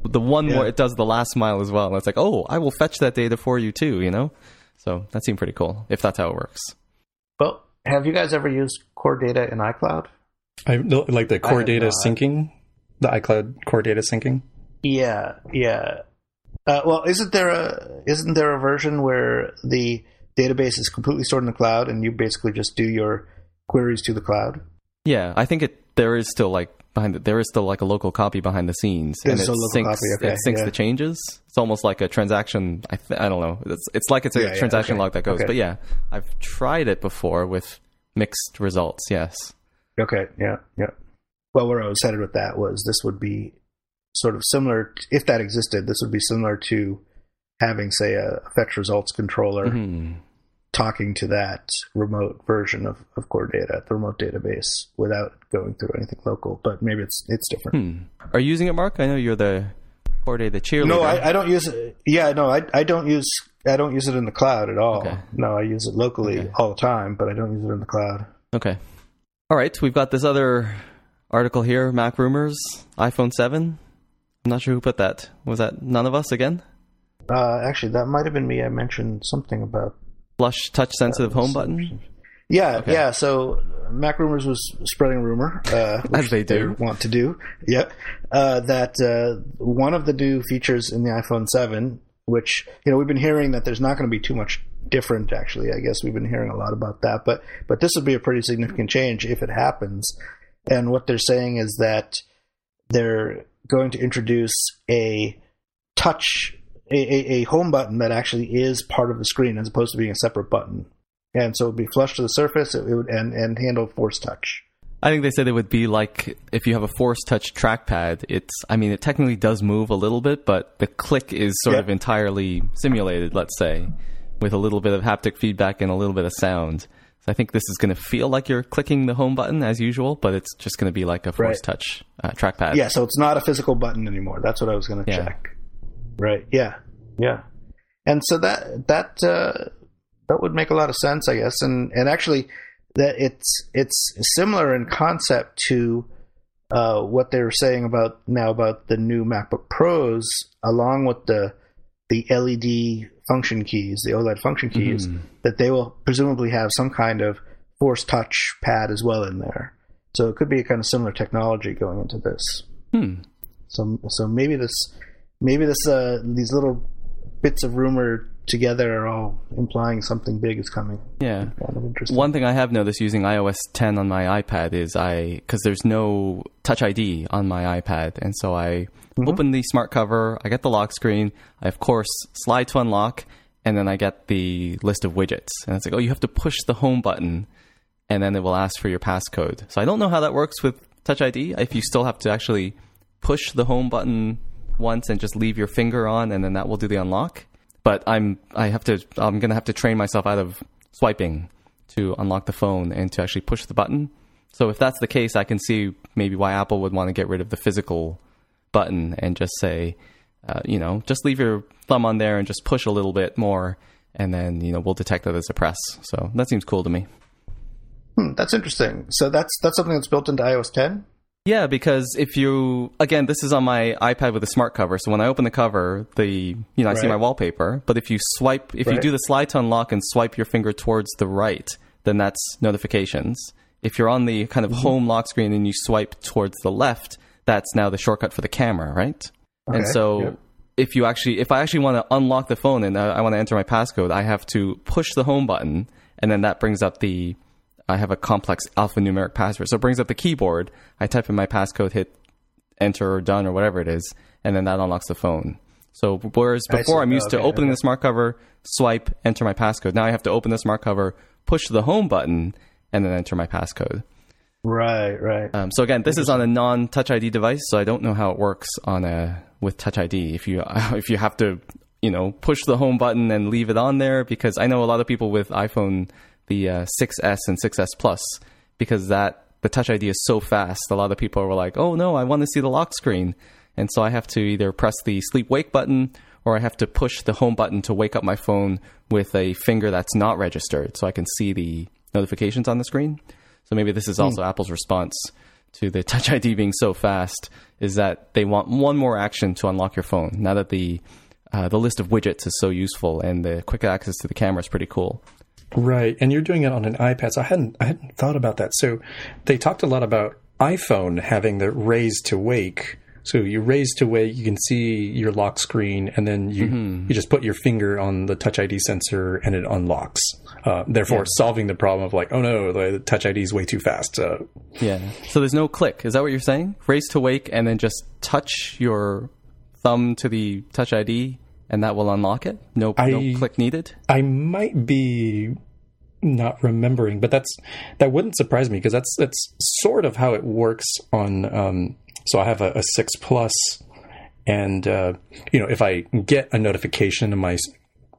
the one yeah. where it does the last mile as well. And it's like, oh, I will fetch that data for you too. You know, so that seemed pretty cool if that's how it works. Well, have you guys ever used core data in iCloud? I like the core data not. syncing, the iCloud core data syncing. Yeah, yeah. Uh, well, isn't there a isn't there a version where the database is completely stored in the cloud and you basically just do your queries to the cloud. Yeah, I think it there is still like behind the, there is still like a local copy behind the scenes, There's and it syncs okay, it syncs yeah. the changes. It's almost like a transaction. I th- I don't know. It's it's like it's a Yeah, yeah, transaction okay, log that goes. okay. But yeah, I've tried it before with mixed results. Yes. Okay, yeah, yeah. Well, where I was headed with that was this would be sort of similar, if that existed, this would be similar to having, say, a fetch results controller Mhm. talking to that remote version of, of core data, the remote database, without going through anything local. But maybe it's it's different. Hmm. Are you using it, Mark? I know you're the core data cheerleader. No, I, I don't use it. Yeah, no, I, I don't use I don't use it in the cloud at all. Okay. No, I use it locally Okay. all the time, but I don't use it in the cloud. Okay. All right, we've got this other article here, Mac rumors, iPhone 7. I'm not sure who put that. Was that none of us again? Uh, actually, that might have been me. I mentioned something about Flush touch sensitive home button. Yeah, Okay. yeah. So Mac Rumors was spreading rumor, uh, *laughs* As they do. want to do. Yep. Uh, that uh, one of the new features in the iPhone 7, which you know we've been hearing that there's not going to be too much different. Actually, I guess we've been hearing a lot about that, but but this would be a pretty significant change if it happens. And what they're saying is that they're going to introduce a touch a, a, a home button that actually is part of the screen as opposed to being a separate button and so it would be flush to the surface it, it would and, and handle force touch I think they said it would be like if you have a force touch trackpad. It's, I mean, it technically does move a little bit, but the click is sort Yep. of entirely simulated, let's say, with a little bit of haptic feedback and a little bit of sound. So I think this is going to feel like you're clicking the home button as usual, but it's just going to be like a force Right. touch uh, trackpad. yeah so it's not a physical button anymore that's what i was going to Yeah. check right yeah yeah and so that that uh, that would make a lot of sense i guess and and actually that it's it's similar in concept to uh, what they were saying about now about the new MacBook Pros, along with the the LED function keys, the OLED function keys, that they will presumably have some kind of force touch pad as well in there. So it could be a kind of similar technology going into this. Hmm. So so maybe this maybe this uh, these little bits of rumor together are all implying something big is coming. Yeah. Kind of interesting. One thing I have noticed using iOS 10 on my iPad is I because there's no Touch ID on my iPad, and so I mm-hmm. open the smart cover, I get the lock screen, I of course slide to unlock, and then I get the list of widgets, and it's like, oh, you have to push the home button, and then it will ask for your passcode. So I don't know how that works with Touch ID. If you still have to actually push the home button once and just leave your finger on, and then that will do the unlock. But I'm I have to I'm gonna have to train myself out of swiping to unlock the phone and to actually push the button. So if that's the case, I can see maybe why Apple would want to get rid of the physical button and just say, uh, you know, just leave your thumb on there and just push a little bit more, and then you know we'll detect that as a press. So that seems cool to me. Hmm, that's interesting. So that's that's something that's built into iOS 10. Yeah, because if you again, this is on my iPad with a smart cover. So when I open the cover, the you know I see my wallpaper. But if you swipe, if you do the slide to unlock and swipe your finger towards the right, then that's notifications. If you're on the kind of Mm-hmm. home lock screen and you swipe towards the left, that's now the shortcut for the camera, right? Okay. And so yep. if you actually, if I actually want to unlock the phone and I, I want to enter my passcode, I have to push the home button, and then that brings up the. I have a complex alphanumeric password, so it brings up the keyboard. I type in my passcode, hit enter or done or whatever it is, and then that unlocks the phone. So whereas before. I'm used to opening okay. the smart cover, swipe, enter my passcode. Now I have to open the smart cover, push the home button, and then enter my passcode. Right, right. Um, so again, this is on a non-Touch ID device, so I don't know how it works on a with Touch ID. If you *laughs* if you have to, you know, push the home button and leave it on there, because I know a lot of people with iPhone, the uh, 6s and 6s Plus, because that the Touch ID is so fast. A lot of people were like, "Oh no, I want to see the lock screen," and so I have to either press the sleep wake button or I have to push the home button to wake up my phone with a finger that's not registered, so I can see the notifications on the screen. So maybe this is also Apple's response to the *laughs* Touch ID being so fast is that they want one more action to unlock your phone. Now that the uh, the list of widgets is so useful and the quick access to the camera is pretty cool. Right, and you're doing it on an iPad. So I hadn't I hadn't thought about that. So they talked a lot about iPhone having the raise to wake So you raise to wake, you can see your lock screen, and then you Mm-hmm. you just put your finger on the Touch ID sensor, and it unlocks. Uh, therefore, solving the problem of like, oh no, the Touch ID is way too fast. Uh, Yeah. So there's no click. Is that what you're saying? Raise to wake and then just touch your thumb to the Touch ID and that will unlock it? No, I- no click needed? I might be not remembering, but that's that wouldn't surprise me because that's that's sort of how it works on. Um, so I have a, a six plus, and uh, you know if I get a notification and my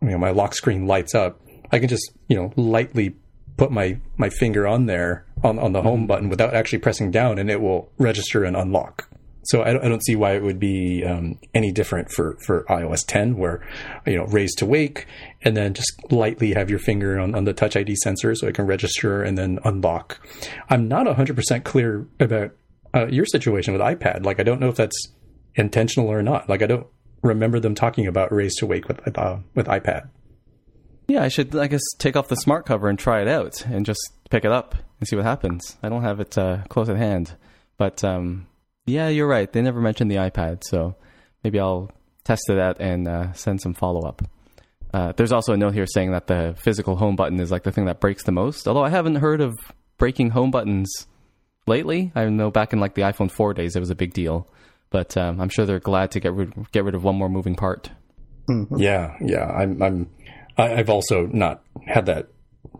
you know my lock screen lights up, I can just you know lightly put my my finger on there on on the home button without actually pressing down, and it will register and unlock. So I don't, I don't see why it would be um, any different for, for iOS 10, where you know raise to wake, and then just lightly have your finger on, on the Touch ID sensor so it can register and then unlock. I'm not 100 percent clear about uh, your situation with iPad. Like I don't know if that's intentional or not. Like I don't remember them talking about raise to wake with uh, with iPad. Yeah, I should, I guess, take off the smart cover and try it out and just pick it up and see what happens. I don't have it uh, close at hand. But um, yeah, you're right. They never mentioned the iPad, so maybe I'll test it out and uh, send some follow up. Uh, there's also a note here saying that the physical home button is like the thing that breaks the most. Although I haven't heard of breaking home buttons lately. I know back in like the iPhone 4 days, it was a big deal. But um, I'm sure they're glad to get rid, get rid of one more moving part. Yeah, yeah. I'm, I'm I, I've also not had that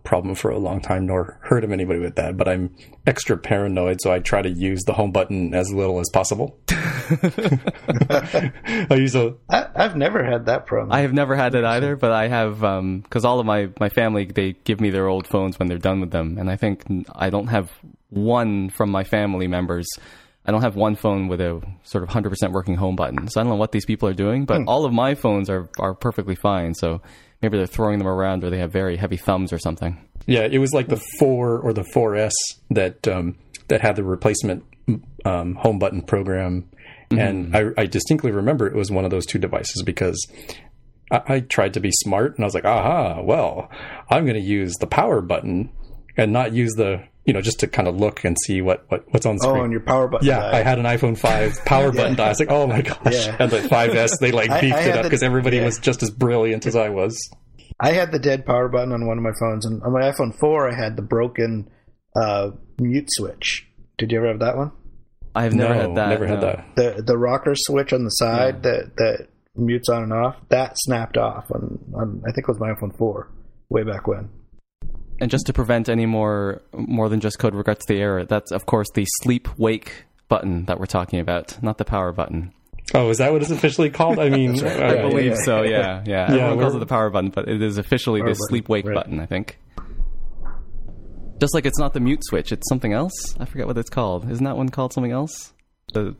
problem for a long time, nor heard of anybody with that. But I'm extra paranoid, so I try to use the home button as little as possible. I use a I, I've never had that problem. I have never had it either, but I have um, because all of my my family they give me their old phones when they're done with them, and I think I don't have one from my family members. I don't have one phone with a sort of 100% working home button. So I don't know what these people are doing, but hmm. all of my phones are are perfectly fine. So maybe they're throwing them around or they have very heavy thumbs or something. yeah. It was like the four or the 4S that um, that had the replacement um, home button program, and I, I distinctly remember it was one of those two devices because. I, I tried to be smart and I was like, aha, well, I'm going to use the power button and not use the, you know, just to kind of look and see what, what what's on the screen. oh, and your power button. Yeah, died. I had an iPhone 5 *laughs* power button. die. I was like, oh my gosh. Yeah. And the 5S, they like beefed I it up because everybody yeah. was just as brilliant as I was. I had the dead power button on one of my phones, and on my iPhone 4, I had the broken uh, mute switch. Did you ever have that one? I have never no, had that. Never had no. that. The the rocker switch on the side that that mutes on and off that snapped off on, on I think it was my iPhone 4 way back when. And just to prevent any more more than just code regrets the error, that's of course the sleep wake button that we're talking about, not the power button. Oh, is that what it's officially called? I mean, *laughs* I uh, believe yeah. so. Yeah, yeah. Everyone calls it the power button, but it is officially the sleep wake right. button. I think. Just like it's not the mute switch, it's something else. I forget what it's called. Isn't that one called something else? The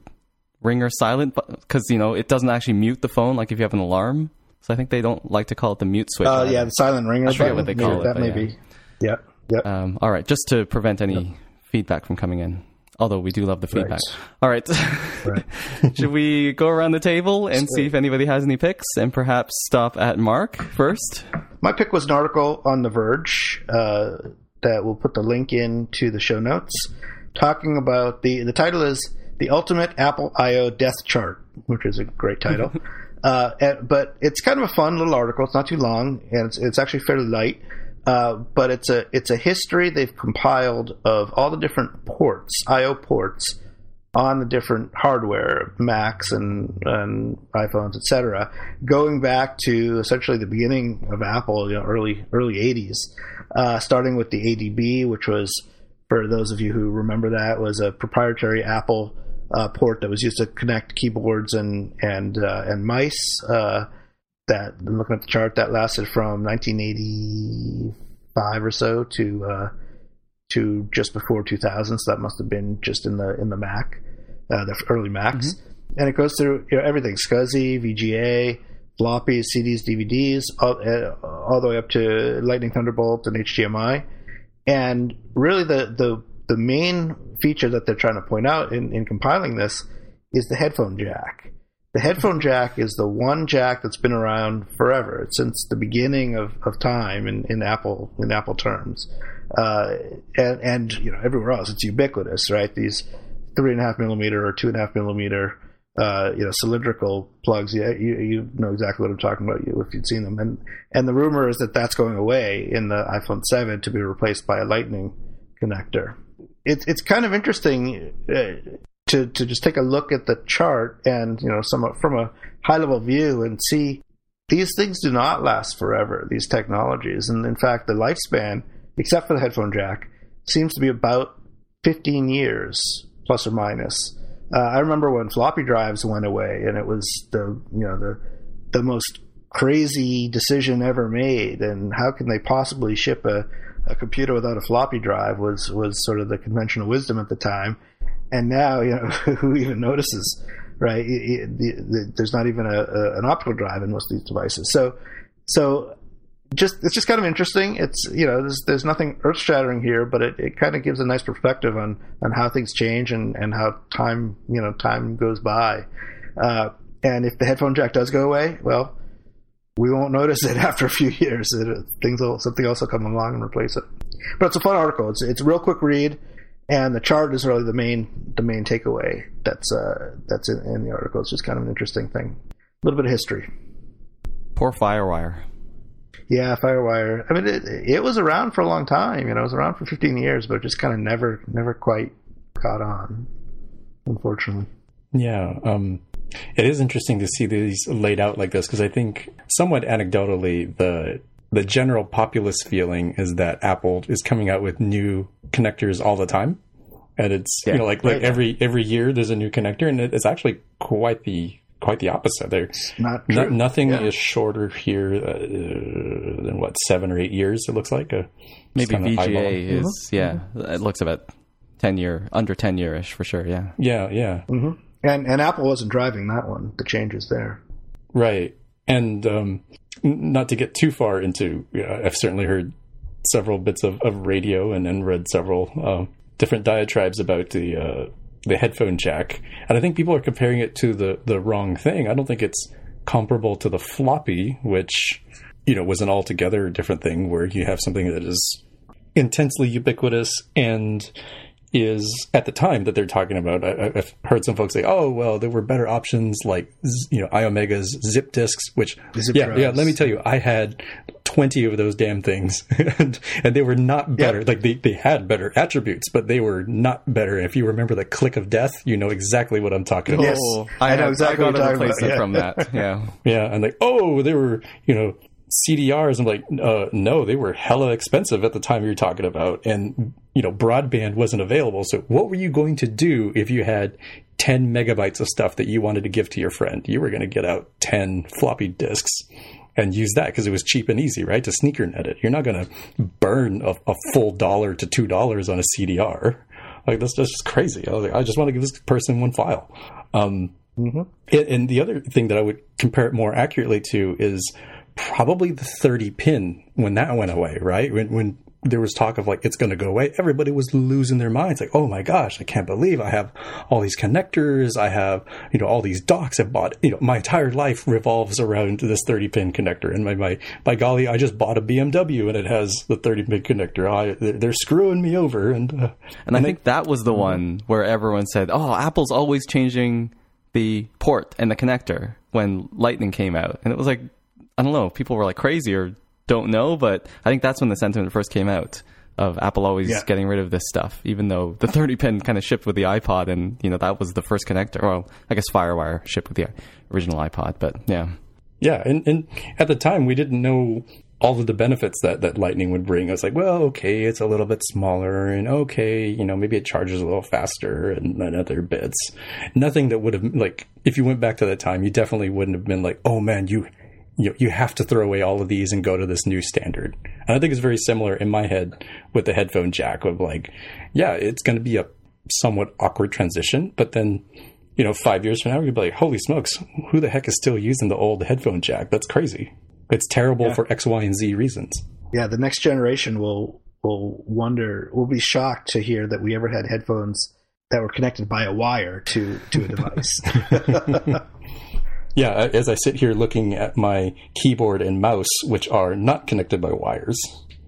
ringer silent, because you know it doesn't actually mute the phone like if you have an alarm. So I think they don't like to call it the mute switch. Oh either. yeah, the silent ringer. I forget button. what they call Yeah, it, That may yeah. be. Yep. Yep. Um, all right, just to prevent any feedback from coming in. Although we do love the feedback. Right. All right. Right. *laughs* Should we go around the table and see if anybody has any picks and perhaps stop at Mark first? My pick was an article on The Verge uh, that we'll put the link in to the show notes, talking about the the title is the ultimate Apple I/O death chart, which is a great title. *laughs* uh, and, but it's kind of a fun little article. It's not too long, and it's, it's actually fairly light. Uh, but it's a it's a history they've compiled of all the different ports, I/O ports on the different hardware, Macs and, and iPhones, etc., going back to essentially the beginning of Apple, you know, early early '80s, uh, starting with the ADB, which was, for those of you who remember that, was a proprietary Apple uh, port that was used to connect keyboards and and uh, and mice. That I'm looking at the chart that lasted from 1985 or so to uh, to just before 2000. So that must have been just in the in the Mac, uh, the early Macs, and it goes through you know, everything: SCSI, VGA, floppies, CDs, DVDs, all, uh, all the way up to Lightning Thunderbolt and HDMI. And really, the the the main feature that they're trying to point out in, in compiling this is the headphone jack. The headphone jack is the one jack that's been around forever since the beginning of, of time in, in Apple in Apple terms, uh, and and you know everywhere else it's ubiquitous, right? These three and a half millimeter or two and a half millimeter uh, you know, cylindrical plugs. Yeah, you, you know exactly what I'm talking about. You if you'd seen them, and and the rumor is that that's going away in the iPhone 7 to be replaced by a Lightning connector. It's it's kind of interesting uh, to to just take a look at the chart and you know some from a high level view and see these things do not last forever. These technologies, and in fact, the lifespan, except for the headphone jack, seems to be about 15 years plus or minus. Uh, I remember when floppy drives went away, and it was the you know the the most crazy decision ever made. And how can they possibly ship a, a computer without a floppy drive? Was was sort of the conventional wisdom at the time. And now, you know, *laughs* who even notices, right? It, it, the, there's not even a, a, an optical drive in most of these devices. So, so just it's just kind of interesting. It's you know there's there's nothing earth shattering here, but it, it kind of gives a nice perspective on on how things change and and how time you know time goes by. Uh, and if the headphone jack does go away, well, we won't notice it *laughs* after a few years. It, things will something else will come along and replace it. But it's a fun article. It's it's a real quick read, and the chart is really the main the main takeaway that's uh, that's in, in the article. It's just kind of an interesting thing. A little bit of history. Poor FireWire. Yeah, FireWire. I mean, it, it was around for a long time. You know, it was around for 15 years, but it just kind of never, never quite caught on. Unfortunately. Yeah. Um, it is interesting to see these laid out like this because I think, somewhat anecdotally, the the general populace feeling is that Apple is coming out with new connectors all the time, and it's yeah, you know like right. like every every year there's a new connector, and it's actually quite the quite the opposite. There, not no, nothing yeah. is shorter here uh, than what seven or eight years. It looks like a maybe VGA is mm-hmm. yeah. It looks about ten year under ten year ish for sure. Yeah, yeah, yeah. Mm-hmm. And and Apple wasn't driving that one. The changes there, right? And um, not to get too far into, I've certainly heard several bits of, of radio and then read several uh, different diatribes about the uh, the headphone jack, and I think people are comparing it to the the wrong thing. I don't think it's comparable to the floppy, which you know was an altogether different thing, where you have something that is intensely ubiquitous and is at the time that they're talking about. I, have heard some folks say, "Oh, well, there were better options like you know Iomega's zip disks." Which, zip yeah, drives. yeah. Let me tell you, I had twenty of those damn things, *laughs* and, and they were not better. Like they, they had better attributes, but they were not better. If you remember the click of death, you know exactly what I'm talking about. Yes, I, I know exactly I got a replacement yeah. from that. Yeah, *laughs* yeah, and like, oh, they were you know CDRs. I'm like, uh, no, they were hella expensive at the time you're talking about, and you know, broadband wasn't available. So, what were you going to do if you had 10 megabytes of stuff that you wanted to give to your friend? You were going to get out 10 floppy disks and use that because it was cheap and easy, right? To sneaker net it. You're not going to burn a, a, full dollar to two dollars on a CDR. Like that's, just crazy. I was like, I just want to give this person one file. Um, mm-hmm. and, and the other thing that I would compare it more accurately to is probably the 30 pin when that went away, right? When, when there was talk of like it's going to go away, everybody was losing their minds. Like, oh my gosh, I can't believe I have all these connectors. I have you know all these docks I've bought. You know, my entire life revolves around this 30 pin connector. And my my by golly, I just bought a BMW and it has the 30 pin connector. I, they're screwing me over. And uh, and I and think that was the mm-hmm. one where everyone said, oh, Apple's always changing the port and the connector when Lightning came out, and it was like I don't know, people were like crazy or don't know, but I think that's when the sentiment first came out of Apple always yeah. getting rid of this stuff, even though the 30 pin kind of shipped with the iPod, and you know that was the first connector. Well, I guess FireWire shipped with the original iPod, but yeah, yeah, and and at the time we didn't know all of the benefits that that Lightning would bring. I was like, well, okay, it's a little bit smaller, and okay, you know, maybe it charges a little faster, and, and other bits. Nothing that would have like if you went back to that time, you definitely wouldn't have been like, oh man, you you, you have to throw away all of these and go to this new standard. And I think it's very similar in my head with the headphone jack of like, yeah, it's going to be a somewhat awkward transition, but then, you know, five years from now, you'd be like, holy smokes, who the heck is still using the old headphone jack? That's crazy. It's terrible yeah. for X, Y, and Z reasons. Yeah, the next generation will will wonder, will be shocked to hear that we ever had headphones that were connected by a wire to to a device. *laughs* *laughs* Yeah, as I sit here looking at my keyboard and mouse, which are not connected by wires.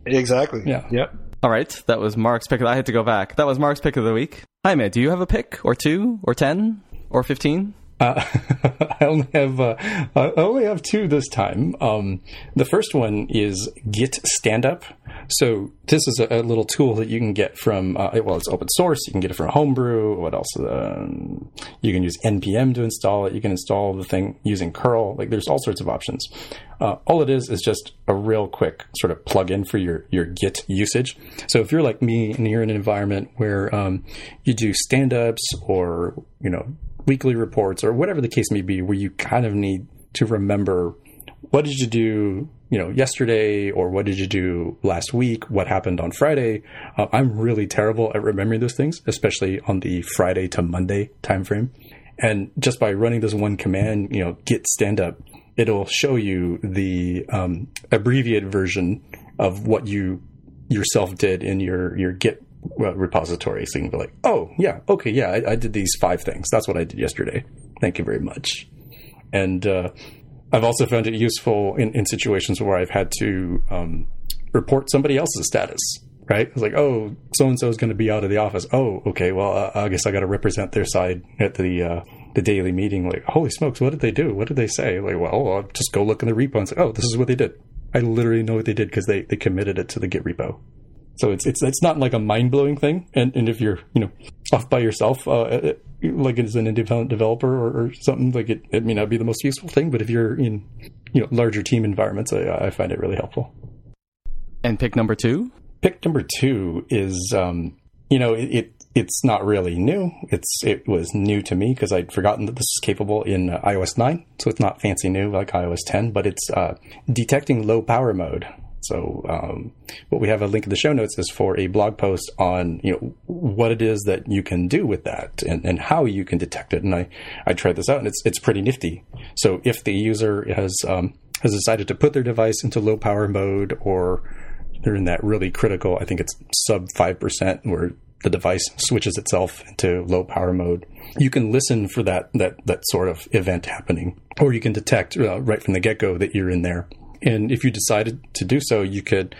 Exactly. Yeah. Yep. All right, that was Mark's pick. I had to go back. That was Mark's pick of the week. Hi, Matt. Do you have a pick or two or ten or fifteen? Uh, *laughs* I only have uh, I only have two this time. Um, the first one is Git Standup. So this is a, a, little tool that you can get from uh, well, it's open source. You can get it from Homebrew. What else? Um, you can use npm to install it. You can install the thing using curl. Like there's all sorts of options. Uh, all it is is just a real quick sort of plug-in for your your Git usage. So if you're like me and you're in an environment where um, you do stand-ups or you know weekly reports or whatever the case may be, where you kind of need to remember what did you do, you know, yesterday or what did you do last week? What happened on Friday? Uh, I'm really terrible at remembering those things, especially on the Friday to Monday timeframe. And just by running this one command, you know, git stand up, it'll show you the um, abbreviated version of what you yourself did in your your Git repository. So you can be like, oh, yeah, okay, yeah, I, I, did these five things. That's what I did yesterday. Thank you very much. And uh, I've also found it useful in, in situations where I've had to um, report somebody else's status. Right? It's like, oh, so and so is going to be out of the office. Oh, okay. Well, uh, I guess I got to represent their side at the uh, the daily meeting. Like, holy smokes, what did they do? What did they say? Like, well, I'll just go look in the repo and say, oh, this is what they did. I literally know what they did because they, they committed it to the Git repo. So it's it's it's not like a mind blowing thing. And and if you're you know off by yourself, uh, it, uh, like as an independent developer or, or, something, like it, it may not be the most useful thing. But if you're in you know larger team environments, I, I find it really helpful. And pick number two. Pick number two is um, you know it, it it's not really new. It's it was new to me because I'd forgotten that this is capable in uh, iOS 9, so it's not fancy new like iOS 10, but it's uh, detecting low power mode. So um, what we have a link in the show notes is for a blog post on you know what it is that you can do with that and, and how you can detect it. And I, I tried this out and it's it's pretty nifty. So if the user has um, has decided to put their device into low power mode or they're in that really critical, I think it's sub five percent where the device switches itself into low power mode. You can listen for that that that sort of event happening, or you can detect uh, right from the get go that you're in there and if you decided to do so, you could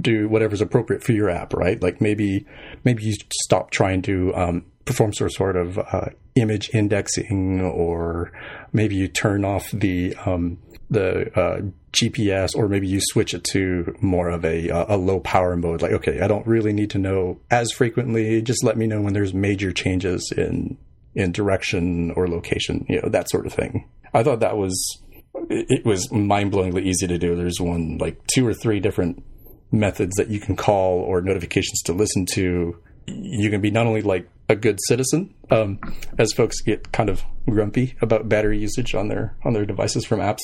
do whatever's appropriate for your app, right? Like maybe maybe you stop trying to um, perform some sort of uh, image indexing, or maybe you turn off the um, the uh, GPS, or maybe you switch it to more of a a low power mode. Like, okay, I don't really need to know as frequently. Just let me know when there's major changes in in direction or location, you know, that sort of thing. I thought that was it was mind-blowingly easy to do. There's one like two or three different methods that you can call or notifications to listen to. You can be not only like a good citizen, um, as folks get kind of grumpy about battery usage on their on their devices from apps,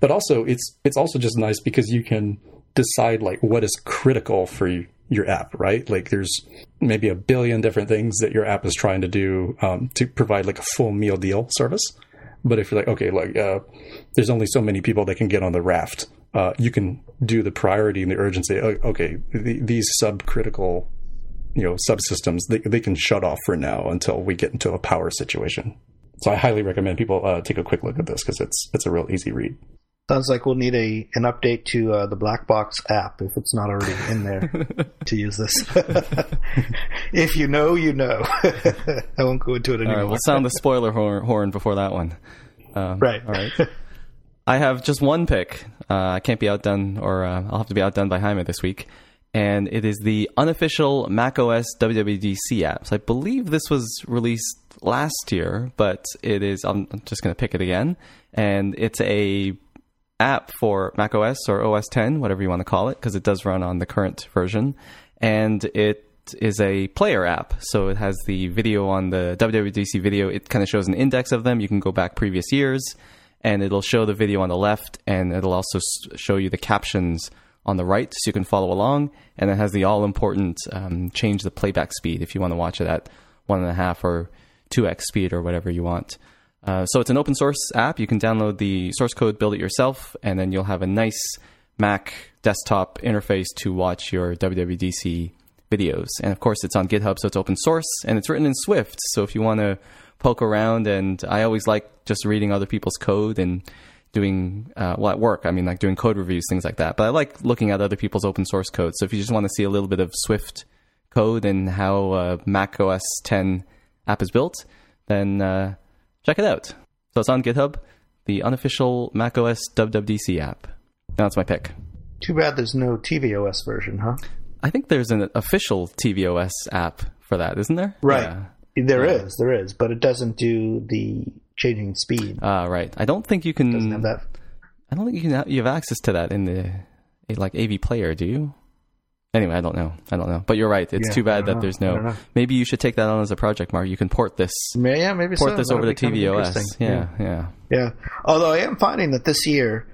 but also it's it's also just nice because you can decide like what is critical for your app, right? Like there's maybe a billion different things that your app is trying to do um, to provide like a full meal deal service. But if you're like, okay, like uh, there's only so many people that can get on the raft, uh, you can do the priority and the urgency. Okay, the, these subcritical, you know, subsystems they they can shut off for now until we get into a power situation. So I highly recommend people uh, take a quick look at this because it's it's a real easy read. Sounds like we'll need a an update to uh, the Black Box app if it's not already in there *laughs* to use this. *laughs* if you know, you know. *laughs* I won't go into it anymore. All right, we'll sound the spoiler horn before that one. Um, right. All right. I have just one pick. Uh, I can't be outdone, or uh, I'll have to be outdone by Jaime this week. And it is the unofficial macOS WWDC app. So I believe this was released last year, but it is. I'm just going to pick it again, and it's a app for macOS or OS 10, whatever you want to call it, because it does run on the current version. And it is a player app. So it has the video on the WWDC video. It kind of shows an index of them. You can go back previous years and it'll show the video on the left and it'll also show you the captions on the right so you can follow along. And it has the all important um, change the playback speed if you want to watch it at one and a half or 2x speed or whatever you want. Uh, so it's an open source app. You can download the source code, build it yourself, and then you'll have a nice Mac desktop interface to watch your WWDC videos. And of course, it's on GitHub, so it's open source, and it's written in Swift. So if you want to poke around, and I always like just reading other people's code and doing uh, well at work. I mean, like doing code reviews, things like that. But I like looking at other people's open source code. So if you just want to see a little bit of Swift code and how uh, Mac OS 10 app is built, then uh, check it out. So it's on GitHub, the unofficial macOS WWDC app. That's my pick. Too bad there's no tvOS version, huh? I think there's an official tvOS app for that, isn't there? Right. Yeah. There Yeah. is, there is, but it doesn't do the changing speed. Uh, right. I don't think you can. doesn't have that. I don't think you can. Have, you have access to that in the like AV player, do you? Anyway, I don't know. I don't know. But you're right. It's Yeah, too bad that know. there's no. Maybe you should take that on as a project, Mark. You can port this. Yeah, maybe Port so. this That over to tvOS. interesting. Yeah, yeah. Yeah. Although I am finding that this year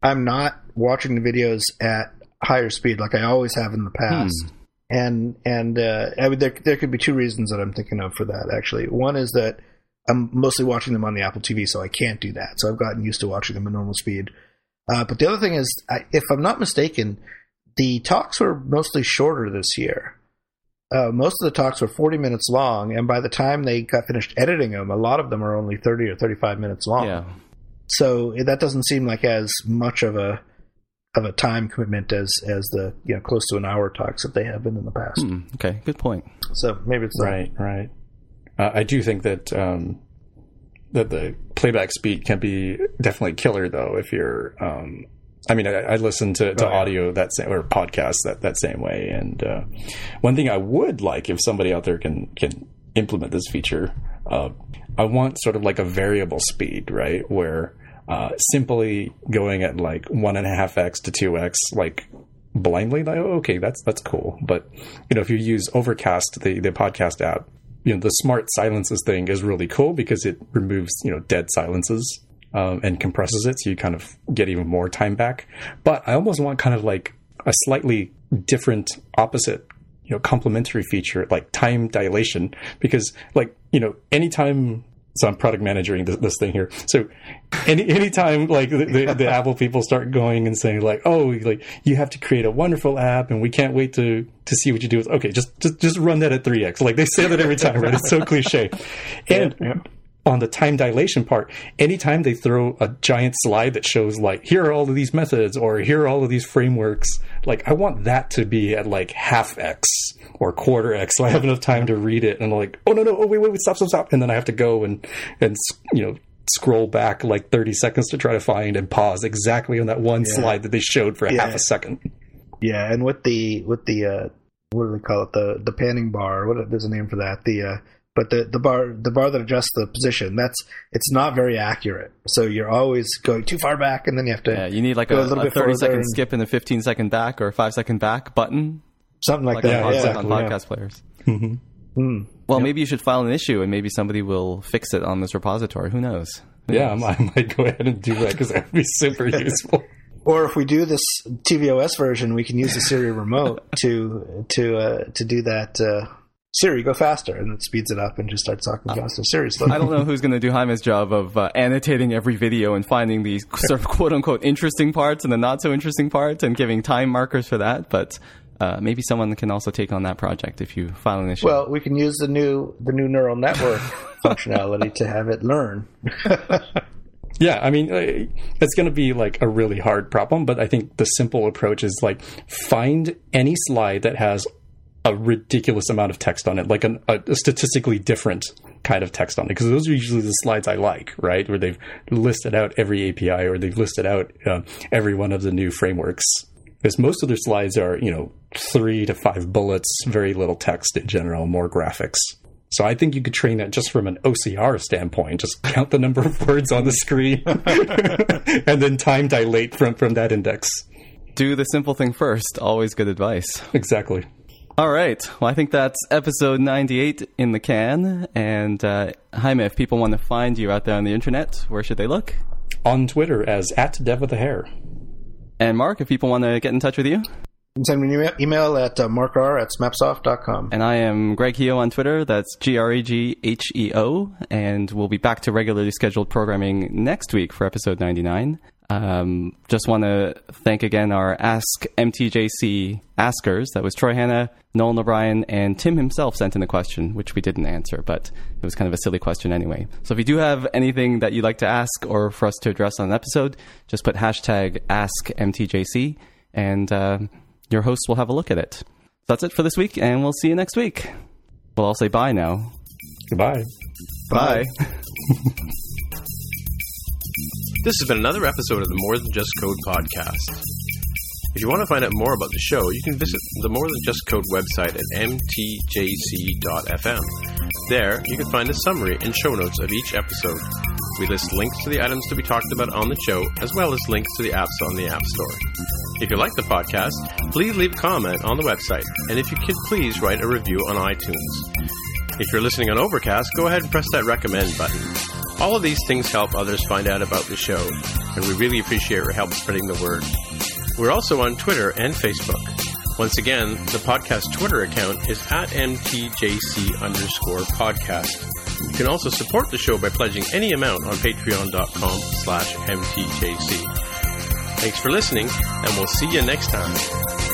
I'm not watching the videos at higher speed like I always have in the past. And and uh, I mean, there there could be two reasons that I'm thinking of for that actually. One is that I'm mostly watching them on the Apple TV, so I can't do that. So I've gotten used to watching them at normal speed. Uh, but the other thing is, I, if I'm not mistaken, the talks were mostly shorter this year. Uh, most of the talks were 40 minutes long, and by the time they got finished editing them, a lot of them are only 30 or 35 minutes long. Yeah. So that doesn't seem like as much of a of a time commitment as as the you know close to an hour talks that they have been in the past. Hmm, okay. Good point. So maybe it's that. Right, right. Uh, I do think that um, that the playback speed can be definitely killer, though. If you're, um, I mean, I, I listen to, to Oh, yeah. audio that same, or podcasts that that same way. And uh, one thing I would like if somebody out there can can implement this feature, uh, I want sort of like a variable speed, right, where uh, simply going at like one and a half x to two x, like blindly like oh, okay that's that's cool but you know if you use overcast the the podcast app you know the smart silences thing is really cool because it removes you know dead silences um, and compresses it so you kind of get even more time back but i almost want kind of like a slightly different opposite you know complementary feature like time dilation because like you know anytime so I'm product managing this, this thing here. So any anytime like the, the, the *laughs* Apple people start going and saying like, oh, like you have to create a wonderful app and we can't wait to to see what you do. With, okay, just just just run that at three x. Like they say that every time, right? It's so cliche. And on the time dilation part, anytime they throw a giant slide that shows like here are all of these methods or here are all of these frameworks, like I want that to be at like half x or quarter x, so I have enough time to read it and I'm like, oh no no, oh wait wait wait, stop stop stop, and then I have to go and and you know scroll back like 30 seconds to try to find and pause exactly on that one Yeah. slide that they showed for Yeah. half a second. Yeah, and with the with the uh, what do they call it? The the panning bar. What there's a name for that? The uh, but the the bar the bar that adjusts the position. That's it's not very accurate. So you're always going too far back, and then you have to Yeah, you need like a, a little a bit 30 further second and- skip and a 15 second back or a 5 second back button something like, like that. on, yeah, on exactly, podcast players. yeah. Mm. Well, maybe you should file an issue and maybe somebody will fix it on this repository. Who knows? Who Yeah, I knows? might, I might go ahead and do that because that would be super *laughs* useful. Or if we do this tvOS version, we can use the Siri remote to to uh, to do that. Uh, Siri, go faster, and it speeds it up and just starts talking faster. Siri, slow I don't know who's going to do Jaime's job of uh, annotating every video and finding the *laughs* sort of quote unquote interesting parts and the not so interesting parts and giving time markers for that. But uh, maybe someone can also take on that project if you file an issue. Well, we can use the new the new neural network *laughs* functionality to have it learn. *laughs* Yeah, I mean, uh, it's going to be like a really hard problem, but I think the simple approach is like find any slide that has a ridiculous amount of text on it, like an, a, a statistically different kind of text on it, because those are usually the slides I like, right? Where they've listed out every API or they've listed out uh, every one of the new frameworks. Because most of their slides are, you know, three to five bullets, very little text in general, more graphics. So I think you could train that just from an OCR standpoint. Just *laughs* count the number of words on the screen, *laughs* and then time dilate from from that index. do the simple thing first. Always good advice. Exactly. All right. Well, I think that's episode 98 in the can. And uh, Jaime, if people want to find you out there on the internet, where should they look? On Twitter as at Dev with a Hair. And Mark, if people want to get in touch with you? You can send me an email, email at uh, markr at smapsoft.com. And I am Greg Heo on Twitter. That's G R E G H E O. And we'll be back to regularly scheduled programming next week for episode 99. Um, just want to thank again our Ask MTJC askers. That was Troy Hanna, Nolan O'Brien, and Tim himself sent in a question, which we didn't answer, but it was kind of a silly question anyway. So if you do have anything that you'd like to ask or for us to address on an episode, just put hashtag Ask MTJC, and uh, your hosts will have a look at it. So that's it for this week, and we'll see you next week. Well, I'll say bye now. Goodbye. Bye. *laughs* This has been another episode of the More Than Just Code podcast. If you want to find out more about the show, you can visit the More Than Just Code website at mtjc.fm. There, you can find a summary and show notes of each episode. We list links to the items to be talked about on the show, as well as links to the apps on the App Store. If you like the podcast, please leave a comment on the website, and if you could please write a review on iTunes. If you're listening on Overcast, go ahead and press that recommend button. All of these things help others find out about the show, and we really appreciate your help spreading the word. We're also on Twitter and Facebook. Once again, the podcast Twitter account is at mtjc underscore podcast. You can also support the show by pledging any amount on patreon.com slash mtjc. Thanks for listening, and we'll see you next time.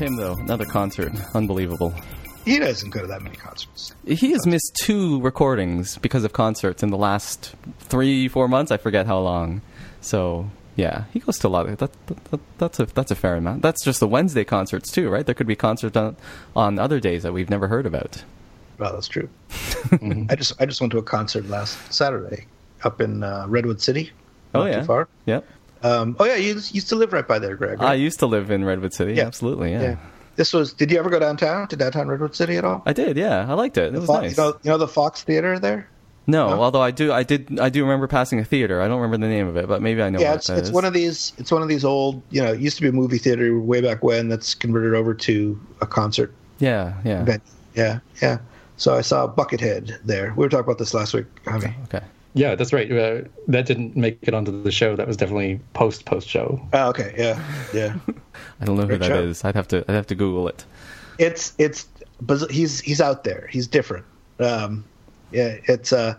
Tim, though, another concert. Unbelievable. He doesn't go to that many concerts. He has missed two recordings because of concerts in the last three, four months. I forget how long. So, yeah, he goes to a lot of that, that, that, That's a that's a fair amount. That's just the Wednesday concerts too, right? There could be concerts on, on other days that we've never heard about. Well, that's true. *laughs* mm-hmm. I just I just went to a concert last Saturday up in uh, Redwood City. oh yeah, too far. Yep. Um, oh yeah, you used to live right by there, Greg. Right? I used to live in Redwood City. Yeah. Absolutely. Yeah. yeah. This was. Did you ever go downtown to downtown Redwood City at all? I did. Yeah, I liked it. It was Fox, nice. You know, you know the Fox Theater there. No, no, although I do, I did, I do remember passing a theater. I don't remember the name of it, but maybe I know. Yeah, it's, it's one of these. It's one of these old. You know, it used to be a movie theater way back when. That's converted over to a concert. Yeah, yeah, event. yeah, yeah. So I saw Buckethead there. We were talking about this last week. Okay. okay. Yeah, that's right. Uh, that didn't make it onto the show. That was definitely post post show. Oh, okay. Yeah, yeah. *laughs* I don't know Great who that show. is. I'd have to. I'd have to Google it. It's it's, but he's he's out there. He's different. Um, yeah, it's uh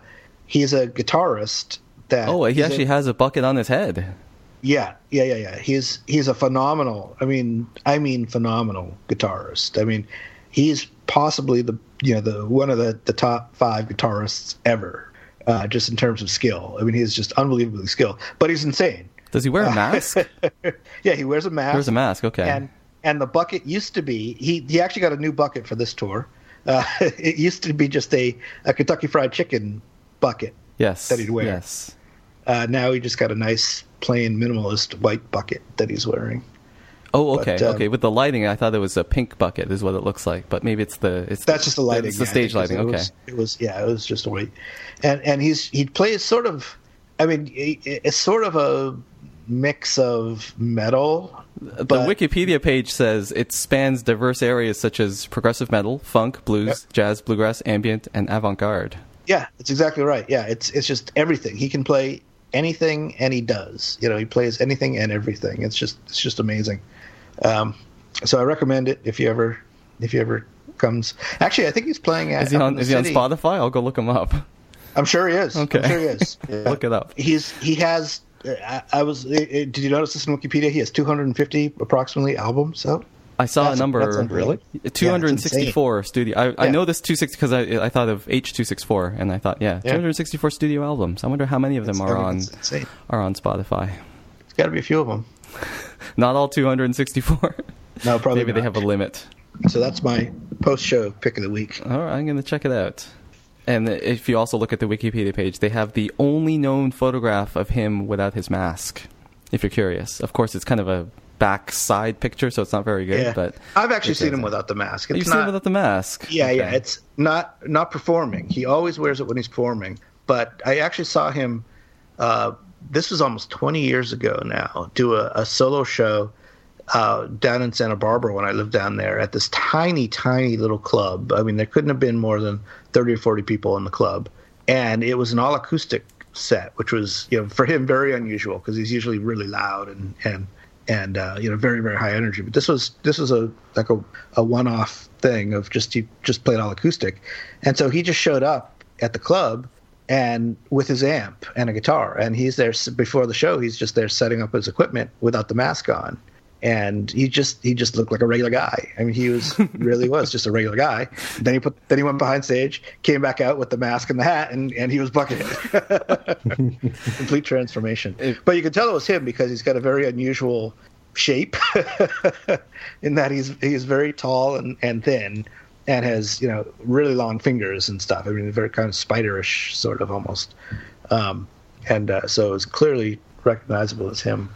he's a guitarist that. Oh, he actually a, has a bucket on his head. Yeah, yeah, yeah, yeah. He's he's a phenomenal. I mean, I mean, phenomenal guitarist. I mean, he's possibly the you know the one of the the top five guitarists ever, uh, just in terms of skill. I mean, he's just unbelievably skilled, but he's insane. Does he wear a mask? *laughs* yeah, he wears a mask. Wears a mask. Okay. And and the bucket used to be he he actually got a new bucket for this tour. Uh, *laughs* it used to be just a, a Kentucky Fried Chicken bucket. Yes. That he'd wear. Yes. Uh, now he just got a nice plain minimalist white bucket that he's wearing. Oh, okay, but, um, okay. With the lighting, I thought it was a pink bucket, is what it looks like. But maybe it's the it's that's just the lighting. It's the stage lighting. It okay. Was, it was yeah, it was just a white, and and he's he plays sort of, I mean, it's sort of a mix of metal. The Wikipedia page says it spans diverse areas such as progressive metal, funk, blues, yep. jazz, bluegrass, ambient, and avant-garde. Yeah, it's exactly right. Yeah, it's it's just everything. He can play anything, and he does. You know, he plays anything and everything. It's just it's just amazing. Um, so I recommend it if you ever if you ever comes. Actually, I think he's playing at. Is he on? Is he on Spotify? I'll go look him up. I'm sure he is. Okay, I'm sure he is. *laughs* Yeah. look it up. He's he has. Uh, I, I was. Uh, uh, did you notice this in Wikipedia? He has 250 approximately albums out. I saw that's, a number. really? 264 yeah, studio. I, yeah. I know this 260 because I, I thought of H264 and I thought, yeah, yeah, 264 studio albums. I wonder how many of them are on are on Spotify. It's got to be a few of them. *laughs* Not all 264. No, probably maybe not. they have a limit. So that's my post-show pick of the week. All right, I'm going to check it out. And if you also look at the Wikipedia page, they have the only known photograph of him without his mask. If you're curious, of course, it's kind of a backside picture, so it's not very good. Yeah. But I've actually seen him without the mask. It's You've not, seen him without the mask. Yeah, okay. yeah. It's not not performing. He always wears it when he's performing. But I actually saw him. Uh, this was almost 20 years ago now. Do a, a solo show uh, down in Santa Barbara when I lived down there at this tiny, tiny little club. I mean, there couldn't have been more than 30 or 40 people in the club, and it was an all acoustic set, which was you know for him very unusual because he's usually really loud and and and uh, you know very very high energy. But this was this was a like a, a one off thing of just he just played all acoustic, and so he just showed up at the club and with his amp and a guitar, and he's there before the show. He's just there setting up his equipment without the mask on, and he just he just looked like a regular guy. I mean, he was *laughs* really was just a regular guy. Then he put then he went behind stage, came back out with the mask and the hat, and and he was bucketed. *laughs* Complete transformation. But you could tell it was him because he's got a very unusual shape *laughs* in that he's he's very tall and and thin and has you know really long fingers and stuff. I mean, very kind of spiderish sort of almost. Um, and uh, so it's clearly recognizable as him.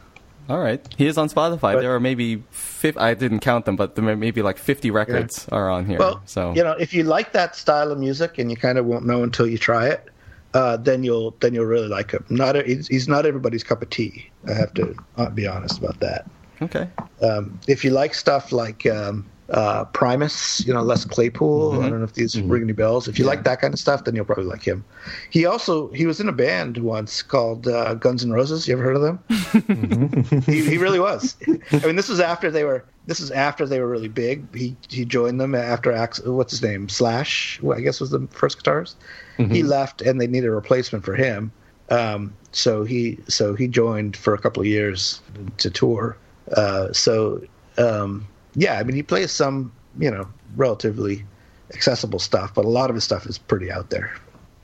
All right, he is on Spotify. But, there are maybe 50, I didn't count them, but there maybe like fifty records yeah. are on here. Well, so you know, if you like that style of music and you kind of won't know until you try it, uh, then you'll then you'll really like him. Not a, he's, he's, not everybody's cup of tea. I have to uh, be honest about that. Okay. Um, if you like stuff like um, uh, Primus, you know, Les Claypool. Mm-hmm. I don't know if these mm-hmm. ring any bells. If you yeah. like that kind of stuff, then you'll probably like him. He also he was in a band once called uh, Guns N' Roses. You ever heard of them? Mm-hmm. *laughs* he, he really was. I mean, this was after they were. This is after they were really big. He he joined them after Ax, what's his name Slash, I guess was the first guitarist. Mm-hmm. He left, and they needed a replacement for him. Um, so he so he joined for a couple of years to tour. Uh, so um, yeah, I mean, he plays some, you know, relatively accessible stuff, but a lot of his stuff is pretty out there.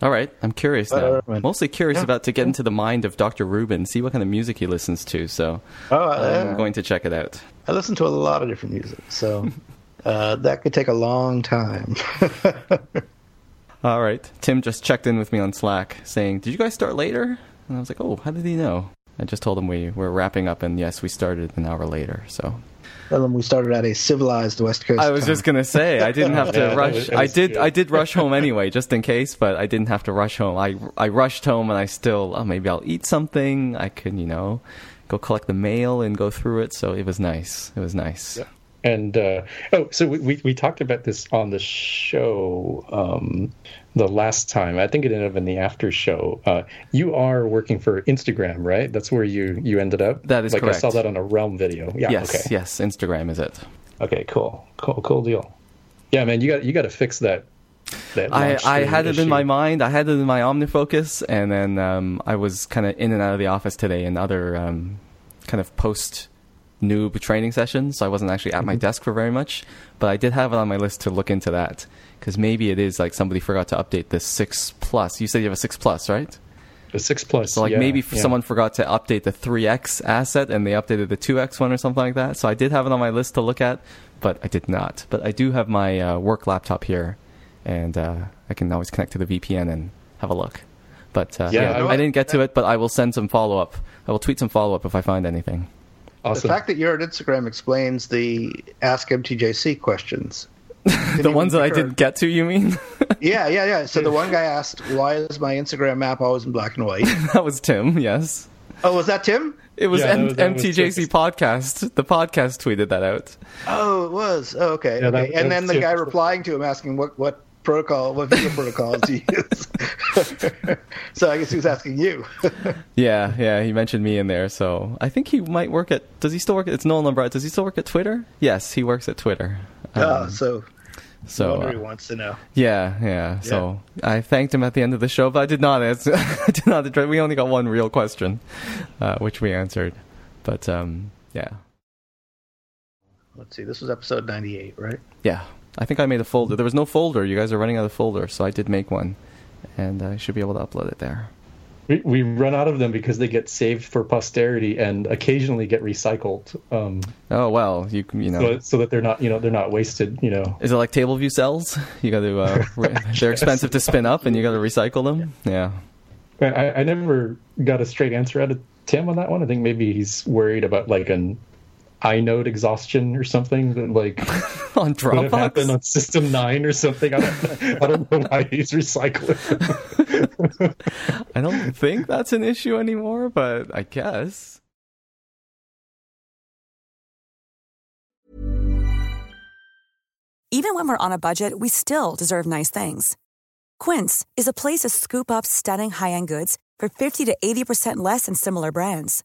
All right, I'm curious now. Uh, Mostly curious yeah. about to get into the mind of Dr. Rubin, see what kind of music he listens to. So oh, uh, I'm going to check it out. I listen to a lot of different music, so *laughs* uh, that could take a long time. *laughs* All right, Tim just checked in with me on Slack saying, "Did you guys start later?" And I was like, "Oh, how did he know?" I just told him we were wrapping up, and yes, we started an hour later. So Tell them we started at a civilized West Coast. I was time. just gonna say I didn't have to *laughs* yeah, rush. Was, I did. Good. I did rush home anyway, just in case, but I didn't have to rush home. I I rushed home, and I still oh, maybe I'll eat something. I could you know go collect the mail and go through it. So it was nice. It was nice. Yeah. And uh, oh, so we, we, we talked about this on the show um, the last time. I think it ended up in the after show. Uh, you are working for Instagram, right? That's where you you ended up. That is like correct. I saw that on a Realm video. Yeah. Yes. Okay. Yes. Instagram is it. Okay. Cool. Cool. Cool deal. Yeah, man. You got you got to fix that I, I had it in my mind. I had it in my OmniFocus, and then um, I was kind of in and out of the office today in other um, kind of post noob training sessions, so I wasn't actually at my mm-hmm. desk for very much. But I did have it on my list to look into that because maybe it is like somebody forgot to update the six plus. You said you have a six plus, right? The six plus. So like yeah, maybe yeah. someone forgot to update the three X asset and they updated the two X one or something like that. So I did have it on my list to look at, but I did not. But I do have my uh, work laptop here, and uh, I can always connect to the VPN and have a look. But uh, yeah, yeah I, I didn't get to it, but I will send some follow up. I will tweet some follow up if I find anything. Awesome. The fact that you're at Instagram explains the Ask MTJC questions. *laughs* the ones that I didn't get to, you mean? *laughs* yeah, yeah, yeah. So the one guy asked, "Why is my Instagram map always in black and white?" *laughs* that was Tim. Yes. Oh, was that Tim? It was, yeah, M- was MTJC podcast. The podcast tweeted that out. Oh, it was. Oh, okay. Yeah, okay. That, and then the guy replying to him asking what what protocol, what video protocols do you use? so I guess he was asking you. yeah, yeah, he mentioned me in there. So I think he might work at. Does he still work? At, it's Nolan O'Brien. Does he still work at Twitter? Yes, he works at Twitter. Oh, um, so. So uh, he wants to know. Yeah, yeah, yeah. So I thanked him at the end of the show, but I did not answer. *laughs* I did not address. We only got one real question, uh, which we answered. But um, yeah. Let's see. This was episode ninety-eight, right? Yeah. I think I made a folder. There was no folder. You guys are running out of folder, so I did make one, and I should be able to upload it there. We, we run out of them because they get saved for posterity and occasionally get recycled. Um, oh well, you you know, so, so, that they're not you know they're not wasted. You know, is it like table view cells? You got to uh, *laughs* re- they're expensive to spin up, and you got to recycle them. Yeah. I, I never got a straight answer out of Tim on that one. I think maybe he's worried about like an inode exhaustion or something that like *laughs* on Dropbox have happened on System Nine or something. I don't, I don't know why he's recycling. *laughs* I don't think that's an issue anymore, but I guess. Even when we're on a budget, we still deserve nice things. Quince is a place to scoop up stunning high-end goods for fifty to eighty percent less than similar brands.